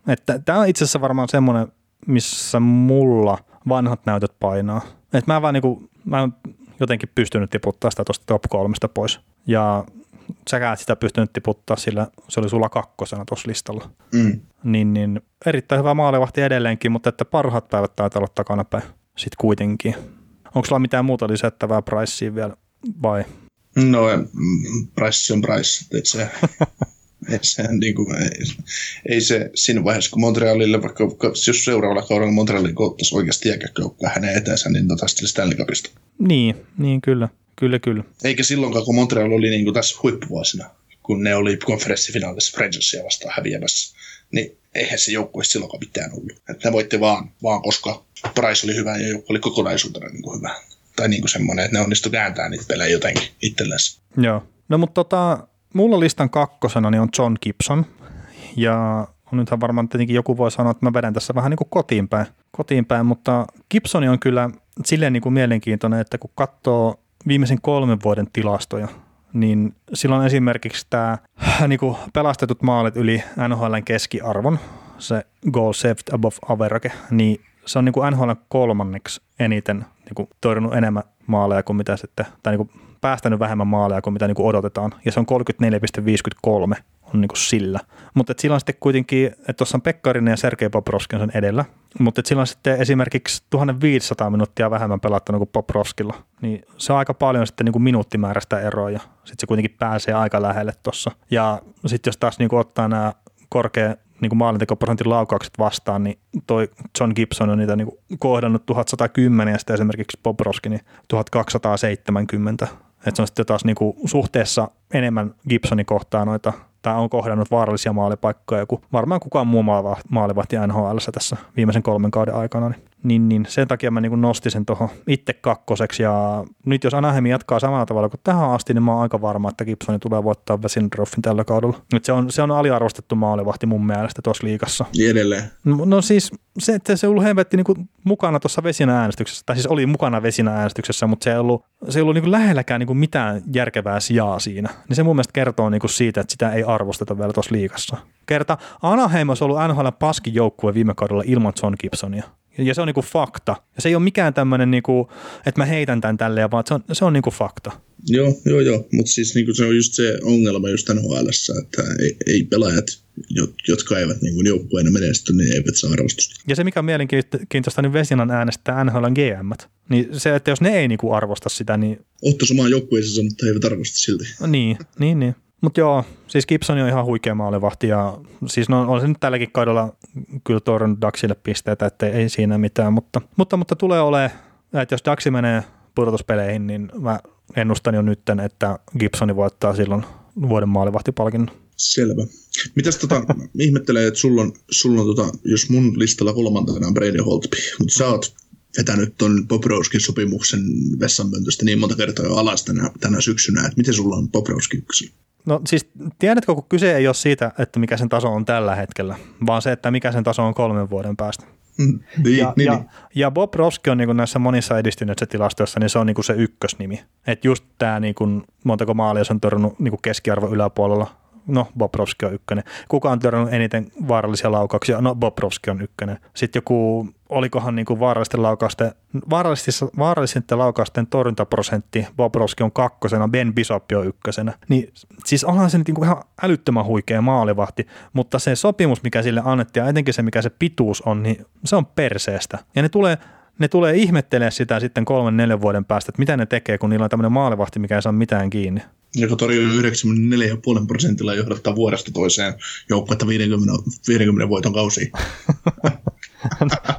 Että tämä on itse asiassa varmaan semmoinen, missä mulla vanhat näytöt painaa. Et mä vaan niinku, mä en jotenkin pystynyt tiputtaa sitä tuosta top kolmesta pois. Ja säkään et sitä pystynyt tiputtaa, sillä se oli sulla kakkosena tuossa listalla. Mm. Niin, niin erittäin hyvä maalivahti edelleenkin, mutta että parhaat päivät taitaa olla takanapäin sitten kuitenkin. Onko sulla mitään muuta lisättävää Priceen vielä vai? No, Price on Price. Se, *laughs* et se, niin kuin, ei, ei, se siinä vaiheessa, kun Montrealille, vaikka jos seuraavalla kaudella Montrealin koottaisi oikeasti jääkäkköukkoa hänen eteensä, niin tota Stanley Cupista. Niin, niin kyllä. Kyllä, kyllä. Eikä silloinkaan, kun Montreal oli niin kuin tässä huippuvuosina, kun ne oli konferenssifinaalissa Rangersia vastaan häviämässä, niin eihän se joukkue silloinkaan mitään ollut. Että ne voitti vaan, vaan koska Price oli hyvä ja joukkue oli kokonaisuutena niin kuin hyvä. Tai niin kuin semmoinen, että ne onnistu kääntämään niitä pelejä jotenkin itsellensä. Joo. No mutta tota, mulla listan kakkosena niin on John Gibson. Ja nythän varmaan tietenkin joku voi sanoa, että mä vedän tässä vähän niin kuin kotiin päin, kotiin päin mutta Gibson on kyllä silleen niin kuin mielenkiintoinen, että kun katsoo viimeisen kolmen vuoden tilastoja, niin silloin esimerkiksi tämä niin kuin pelastetut maalit yli NHLn keskiarvon, se goal saved above average, niin se on niin kuin NHL kolmanneksi eniten niin kuin torjunut enemmän maaleja kuin mitä sitten, tai niin kuin päästänyt vähemmän maaleja kuin mitä niin kuin odotetaan, ja se on 34,53 on niin kuin sillä. Mutta sillä on sitten kuitenkin, että tuossa on Pekkarinen ja Sergei Poprovski on sen edellä, mutta sillä on sitten esimerkiksi 1500 minuuttia vähemmän pelattanut kuin Poprovskilla, niin se on aika paljon sitten niin kuin minuuttimäärästä eroa, ja sitten se kuitenkin pääsee aika lähelle tuossa. Ja sitten jos taas niin kuin ottaa nämä korkea niin maalintekoprosentin laukaukset vastaan, niin toi John Gibson on niitä niin kohdannut 1110 ja sitten esimerkiksi Bobrovski niin 1270. Että se on sitten taas niin kuin suhteessa enemmän Gibsonin kohtaan noita tai on kohdannut vaarallisia maalipaikkoja, kun varmaan kukaan muu maalivahti NHL tässä viimeisen kolmen kauden aikana. Niin niin, niin sen takia mä niin nostin sen tuohon itse kakkoseksi. Ja nyt jos Anaheim jatkaa samalla tavalla kuin tähän asti, niin mä oon aika varma, että Gibsoni tulee voittaa Vesindroffin tällä kaudella. Nyt se on, se on aliarvostettu maalivahti mun mielestä tuossa liikassa. Niin edelleen. No, no siis se, että se ollut hemmetti niin mukana tuossa vesinä äänestyksessä, tai siis oli mukana vesinä äänestyksessä, mutta se ei ollut, se ei ollut niin lähelläkään niin mitään järkevää sijaa siinä. Niin se mun mielestä kertoo niin siitä, että sitä ei arvosteta vielä tuossa liikassa. Kerta Anaheim olisi ollut NHL paskin joukkue viime kaudella ilman John Gibsonia. Ja se on niinku fakta. Ja se ei ole mikään tämmöinen, niinku, että mä heitän tämän tälleen, vaan se on, se on niinku fakta. Joo, joo, joo. Mutta siis niinku se on just se ongelma just nhl että ei, ei pelaajat, jotka eivät niinku joukkueena menesty, niin eivät saa arvostusta. Ja se, mikä on mielenkiintoista, niin Vesinan äänestää NHL GM. Niin se, että jos ne ei niinku arvosta sitä, niin... Ottaisi omaan joukkueeseensa, mutta he eivät arvosta silti. Niin, niin, niin. Mutta joo, siis Gibson on ihan huikea maalivahti ja siis no, on se nyt tälläkin kaudella kyllä torjunut Daxille pisteitä, että ei siinä mitään, mutta, mutta, mutta tulee olemaan, että jos Daxi menee pudotuspeleihin, niin mä ennustan jo nyt, että Gibsoni voittaa silloin vuoden maalivahtipalkinnon. Selvä. Mitäs tota, ihmettelee, että sulla on, sulla on tota, jos mun listalla kolmantena on Brady Holtby, mutta sä oot vetänyt ton Bobrovskin sopimuksen vessanpöntöstä niin monta kertaa jo alas tänä, tänä syksynä, että miten sulla on Bobrovski? No siis tiedätkö, kun kyse ei ole siitä, että mikä sen taso on tällä hetkellä, vaan se, että mikä sen taso on kolmen vuoden päästä. Mm, niin, ja, niin, ja, niin. ja Bob Roski on niin näissä monissa edistyneissä tilastoissa, niin se on niin se ykkösnimi. Että just tämä, niin montako maalia se on törnnyt niin keskiarvo yläpuolella, no Bobrovski on ykkönen. Kuka on törnnyt eniten vaarallisia laukauksia? No Bobrovski on ykkönen. Sitten joku, olikohan niin kuin vaarallisten laukausten, vaarallisten laukausten torjuntaprosentti, Bobrovski on kakkosena, Ben Bishop on ykkösenä. Niin siis onhan se niin kuin ihan älyttömän huikea maalivahti, mutta se sopimus, mikä sille annettiin, ja etenkin se, mikä se pituus on, niin se on perseestä. Ja ne tulee ne tulee ihmettelemään sitä sitten kolmen, neljän vuoden päästä, että mitä ne tekee, kun niillä on tämmöinen maalivahti, mikä ei saa mitään kiinni joka torjuu 94,5 prosentilla johdattaa vuodesta toiseen joukkuetta 50, 50 voiton kausiin.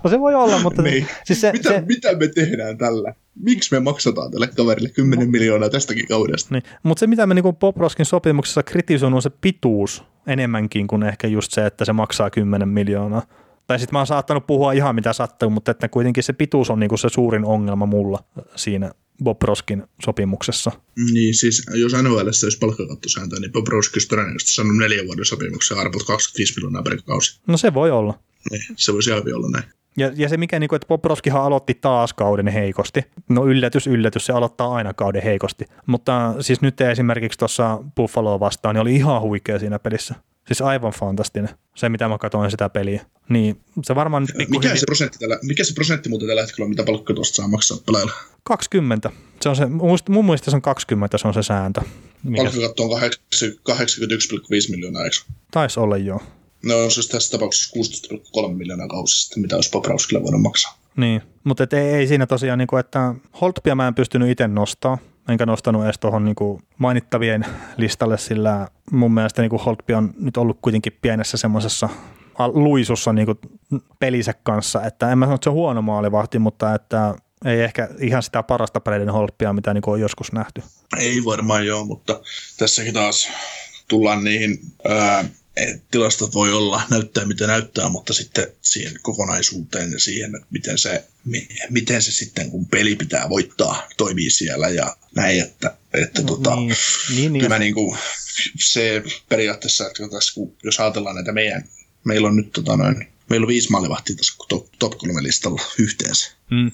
no se voi olla, mutta... niin. siis se, mitä, se... mitä me tehdään tällä? Miksi me maksataan tälle kaverille 10 no. miljoonaa tästäkin kaudesta? Niin. Mutta se, mitä me niin Poproskin sopimuksessa kritisoin, on se pituus enemmänkin kuin ehkä just se, että se maksaa 10 miljoonaa. Tai sitten mä oon saattanut puhua ihan mitä sattuu, mutta että kuitenkin se pituus on niinku se suurin ongelma mulla siinä Bob Roskin sopimuksessa. Niin, siis jos NHL olisi palkkakattosääntö, niin Bob Roski olisi todennäköisesti saanut neljän vuoden sopimuksen arvot 25 miljoonaa per kausi. No se voi olla. Niin, se voisi ihan olla näin. Ja, ja se mikä, niin kuin, että Bob Roskihan aloitti taas kauden heikosti. No yllätys, yllätys, se aloittaa aina kauden heikosti. Mutta siis nyt esimerkiksi tuossa Buffaloa vastaan, niin oli ihan huikea siinä pelissä. Siis aivan fantastinen, se mitä mä katsoin sitä peliä. Niin se varmaan nyt mikä, se prosentti tällä, mikä se prosentti muuten tällä hetkellä on, mitä palkka tuosta saa maksaa pelaajalla? 20. Se on se, mun mielestä se on 20, se on se sääntö. Palkkakatto on 81,5 miljoonaa, eikö? Taisi olla joo. No on siis tässä tapauksessa 16,3 miljoonaa kausista, mitä olisi Poprauskille voinut maksaa. Niin, mutta ei, ei siinä tosiaan, niin kuin, että Holtpia mä en pystynyt itse nostaa, enkä nostanut edes tuohon niin mainittavien listalle, sillä mun mielestä niin Holtby on nyt ollut kuitenkin pienessä semmoisessa luisussa niin pelinsä kanssa, että en mä sano, että se on huono maalivahti, mutta että ei ehkä ihan sitä parasta Braden Holtbia, mitä niin on joskus nähty. Ei varmaan joo, mutta tässäkin taas tullaan niihin ää, tilastot voi olla, näyttää mitä näyttää, mutta sitten siihen kokonaisuuteen ja siihen, että miten se, miten se sitten, kun peli pitää voittaa, toimii siellä ja näin, että, että no, tota, niin, niin, niin. niin kuin, se periaatteessa, että tässä, kun, jos ajatellaan näitä meidän, meillä on nyt tota noin, meillä on viisi maalivahtia tässä top, top kolme listalla yhteensä. Mm.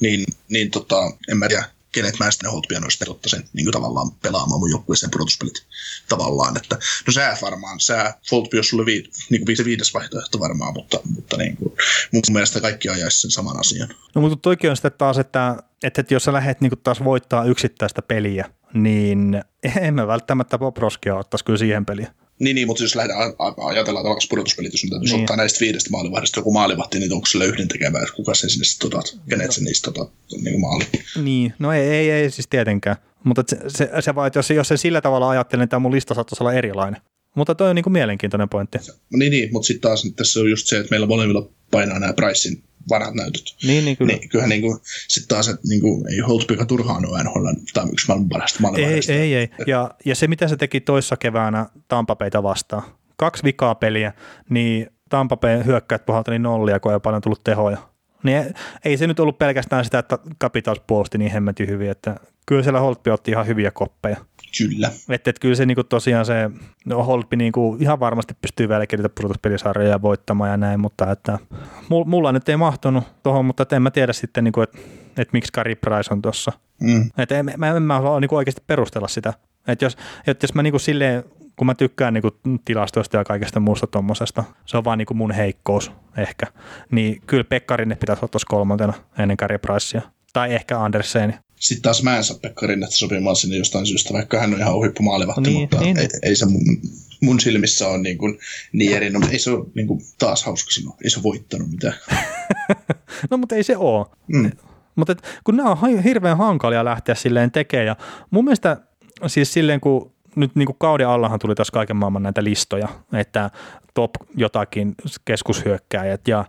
Niin, niin tota, en mä tiedä, kenet mä sitten Holtbia noista sen niin kuin tavallaan pelaamaan mun joukkueeseen pudotuspelit tavallaan. Että, no sä varmaan, sä Holtby, jos sulle vii, niin kuin viides vaihtoehto varmaan, mutta, mutta niin kuin, mun mielestä kaikki ajaisi sen saman asian. No mutta toikin on sitten taas, että, että, että jos sä lähdet niin taas voittaa yksittäistä peliä, niin *laughs* en mä välttämättä Bob Roskia ottaisi kyllä siihen peliin. Niin, niin, mutta jos lähdetään ajatellaan, että alkaisi pudotuspelit, jos täytyisi niin. ottaa näistä viidestä maalivahdista joku maalivahti, niin onko sille yhden tekevää, että kuka sen sinne sitten otat, kenet se niistä otat niin maali? Niin, no ei, ei, ei siis tietenkään. Mutta se, se, se vaan, että jos, jos se sillä tavalla ajattelen, niin tämä mun lista saattaisi olla erilainen. Mutta toi on niin kuin mielenkiintoinen pointti. No niin, niin mutta sitten taas tässä on just se, että meillä molemmilla painaa nämä Pricein vanhat näytöt. Niin, niin kyllä. Niin, kyllähän niin kuin, sit taas, että niin kuin, ei Holtbyka turhaan ole NHL tai yksi maailman parasta Ei, ei, ei. Ja, ja se, mitä se teki toissa keväänä Tampapeita vastaan, kaksi vikaa peliä, niin Tampapeen hyökkäät puhalteli nollia, kun ei paljon tullut tehoja. Niin ei se nyt ollut pelkästään sitä, että Capitals puolusti niin hemmetin hyvin, että kyllä siellä Holtby otti ihan hyviä koppeja. Kyllä. Että, että kyllä se niinku tosiaan se, no Holtby niinku ihan varmasti pystyy vieläkin niitä pudotuspelisarjoja voittamaan ja näin, mutta että mulla nyt ei mahtunut tuohon, mutta en mä tiedä sitten, niinku, että, että miksi Kari Price on tuossa. Mm. Että en, mä, en mä halua niinku oikeasti perustella sitä. Että jos, että jos mä niinku silleen kun mä tykkään niinku tilastoista ja kaikesta muusta tuommoisesta, se on vaan niinku mun heikkous ehkä, niin kyllä Pekkarinen pitäisi ottaa kolmantena ennen Kari Pricea. Tai ehkä Anderseni. Sitten taas mä en saa Pekka Rinnettä sopimaan sinne jostain syystä, vaikka hän on ihan huippumaalivahti, niin, mutta niin. Ei, ei, se mun, mun silmissä ole niin, kuin, niin erinomainen. Ei se ole niin kuin, taas hauska sanoa, ei se voittanut mitään. *laughs* no mutta ei se ole. Mm. Mutta kun nämä on hirveän hankalia lähteä silleen tekemään ja mun mielestä siis silleen kun nyt niin kuin kauden allahan tuli taas kaiken maailman näitä listoja, että top jotakin keskushyökkääjät ja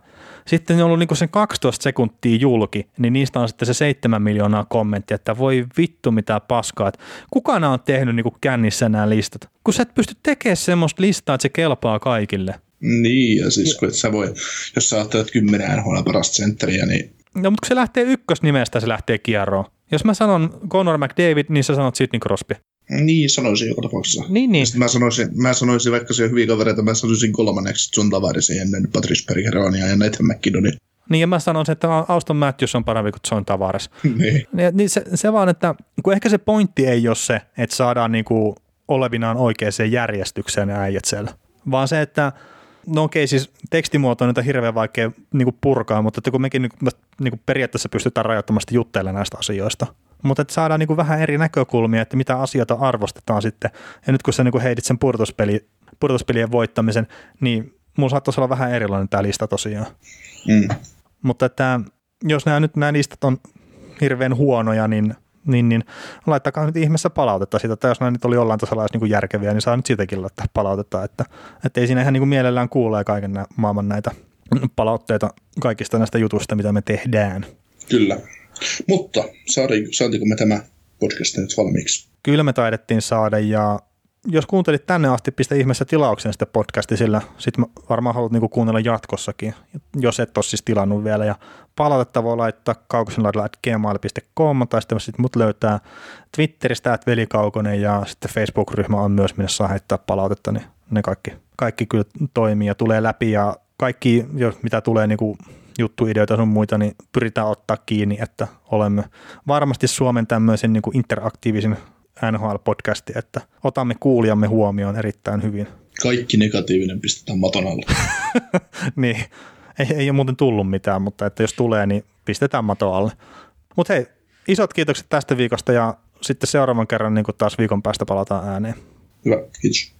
sitten on ollut niin sen 12 sekuntia julki, niin niistä on sitten se 7 miljoonaa kommenttia, että voi vittu mitä paskaa, että kuka nämä on tehnyt niin kännissä nämä listat, kun sä et pysty tekemään semmoista listaa, että se kelpaa kaikille. Niin, ja siis kun et sä voi, jos sä ajattelet 10 NHL parasta sentteriä, niin... No, mutta kun se lähtee ykkösnimestä, se lähtee kierroon. Jos mä sanon Conor McDavid, niin sä sanot Sidney Crosby. Niin, sanoisin joka tapauksessa. Niin, niin. mä, sanoisin, mä sanoisin, vaikka se on hyviä kavereita, mä sanoisin kolmanneksi John Tavarisi ennen Patrice Bergeronia ja Nathan McKinnonin. Niin, ja mä sanoisin, että Auston Matthews on parempi kuin John Tavares. *laughs* niin. niin se, se, vaan, että kun ehkä se pointti ei ole se, että saadaan niinku olevinaan oikeaan järjestykseen äijät siellä, vaan se, että no okei, siis tekstimuoto on hirveän vaikea niin purkaa, mutta että kun mekin niin kuin, niin kuin periaatteessa pystytään rajoittomasti juttelemaan näistä asioista, mutta että saadaan niin kuin vähän eri näkökulmia, että mitä asioita arvostetaan sitten. Ja nyt kun sä niin heidit sen pudotuspeli, pudotuspelien voittamisen, niin mulla saattaisi olla vähän erilainen tämä lista tosiaan. Mm. Mutta että jos nämä nyt nämä listat on hirveän huonoja, niin, niin, niin laittakaa nyt ihmeessä palautetta siitä, että jos nämä nyt oli jollain tasolla niin kuin järkeviä, niin saa nyt siitäkin laittaa palautetta, että, että ei siinä ihan niin kuin mielellään kuulee kaiken nämä, maailman näitä palautteita kaikista näistä jutuista, mitä me tehdään. Kyllä. Mutta saatiinko me tämä podcast nyt valmiiksi? Kyllä me taidettiin saada ja jos kuuntelit tänne asti, pistä ihmeessä tilauksen sitä podcasti, sillä sitten varmaan haluat niinku kuunnella jatkossakin, jos et ole siis tilannut vielä. Ja palautetta voi laittaa kaukosenlaidalla.gmail.com tai sitten sit mut löytää Twitteristä, että velikaukonen ja sitten Facebook-ryhmä on myös, minne saa heittää palautetta, niin ne kaikki, kaikki kyllä toimii ja tulee läpi ja kaikki, mitä tulee niinku juttuideoita sun muita, niin pyritään ottaa kiinni, että olemme varmasti Suomen tämmöisen niin kuin interaktiivisen NHL-podcasti, että otamme kuulijamme huomioon erittäin hyvin. Kaikki negatiivinen pistetään maton alle. *laughs* niin, ei, ei ole muuten tullut mitään, mutta että jos tulee, niin pistetään maton alle. Mutta hei, isot kiitokset tästä viikosta ja sitten seuraavan kerran niin taas viikon päästä palataan ääneen. Hyvä, kiitos.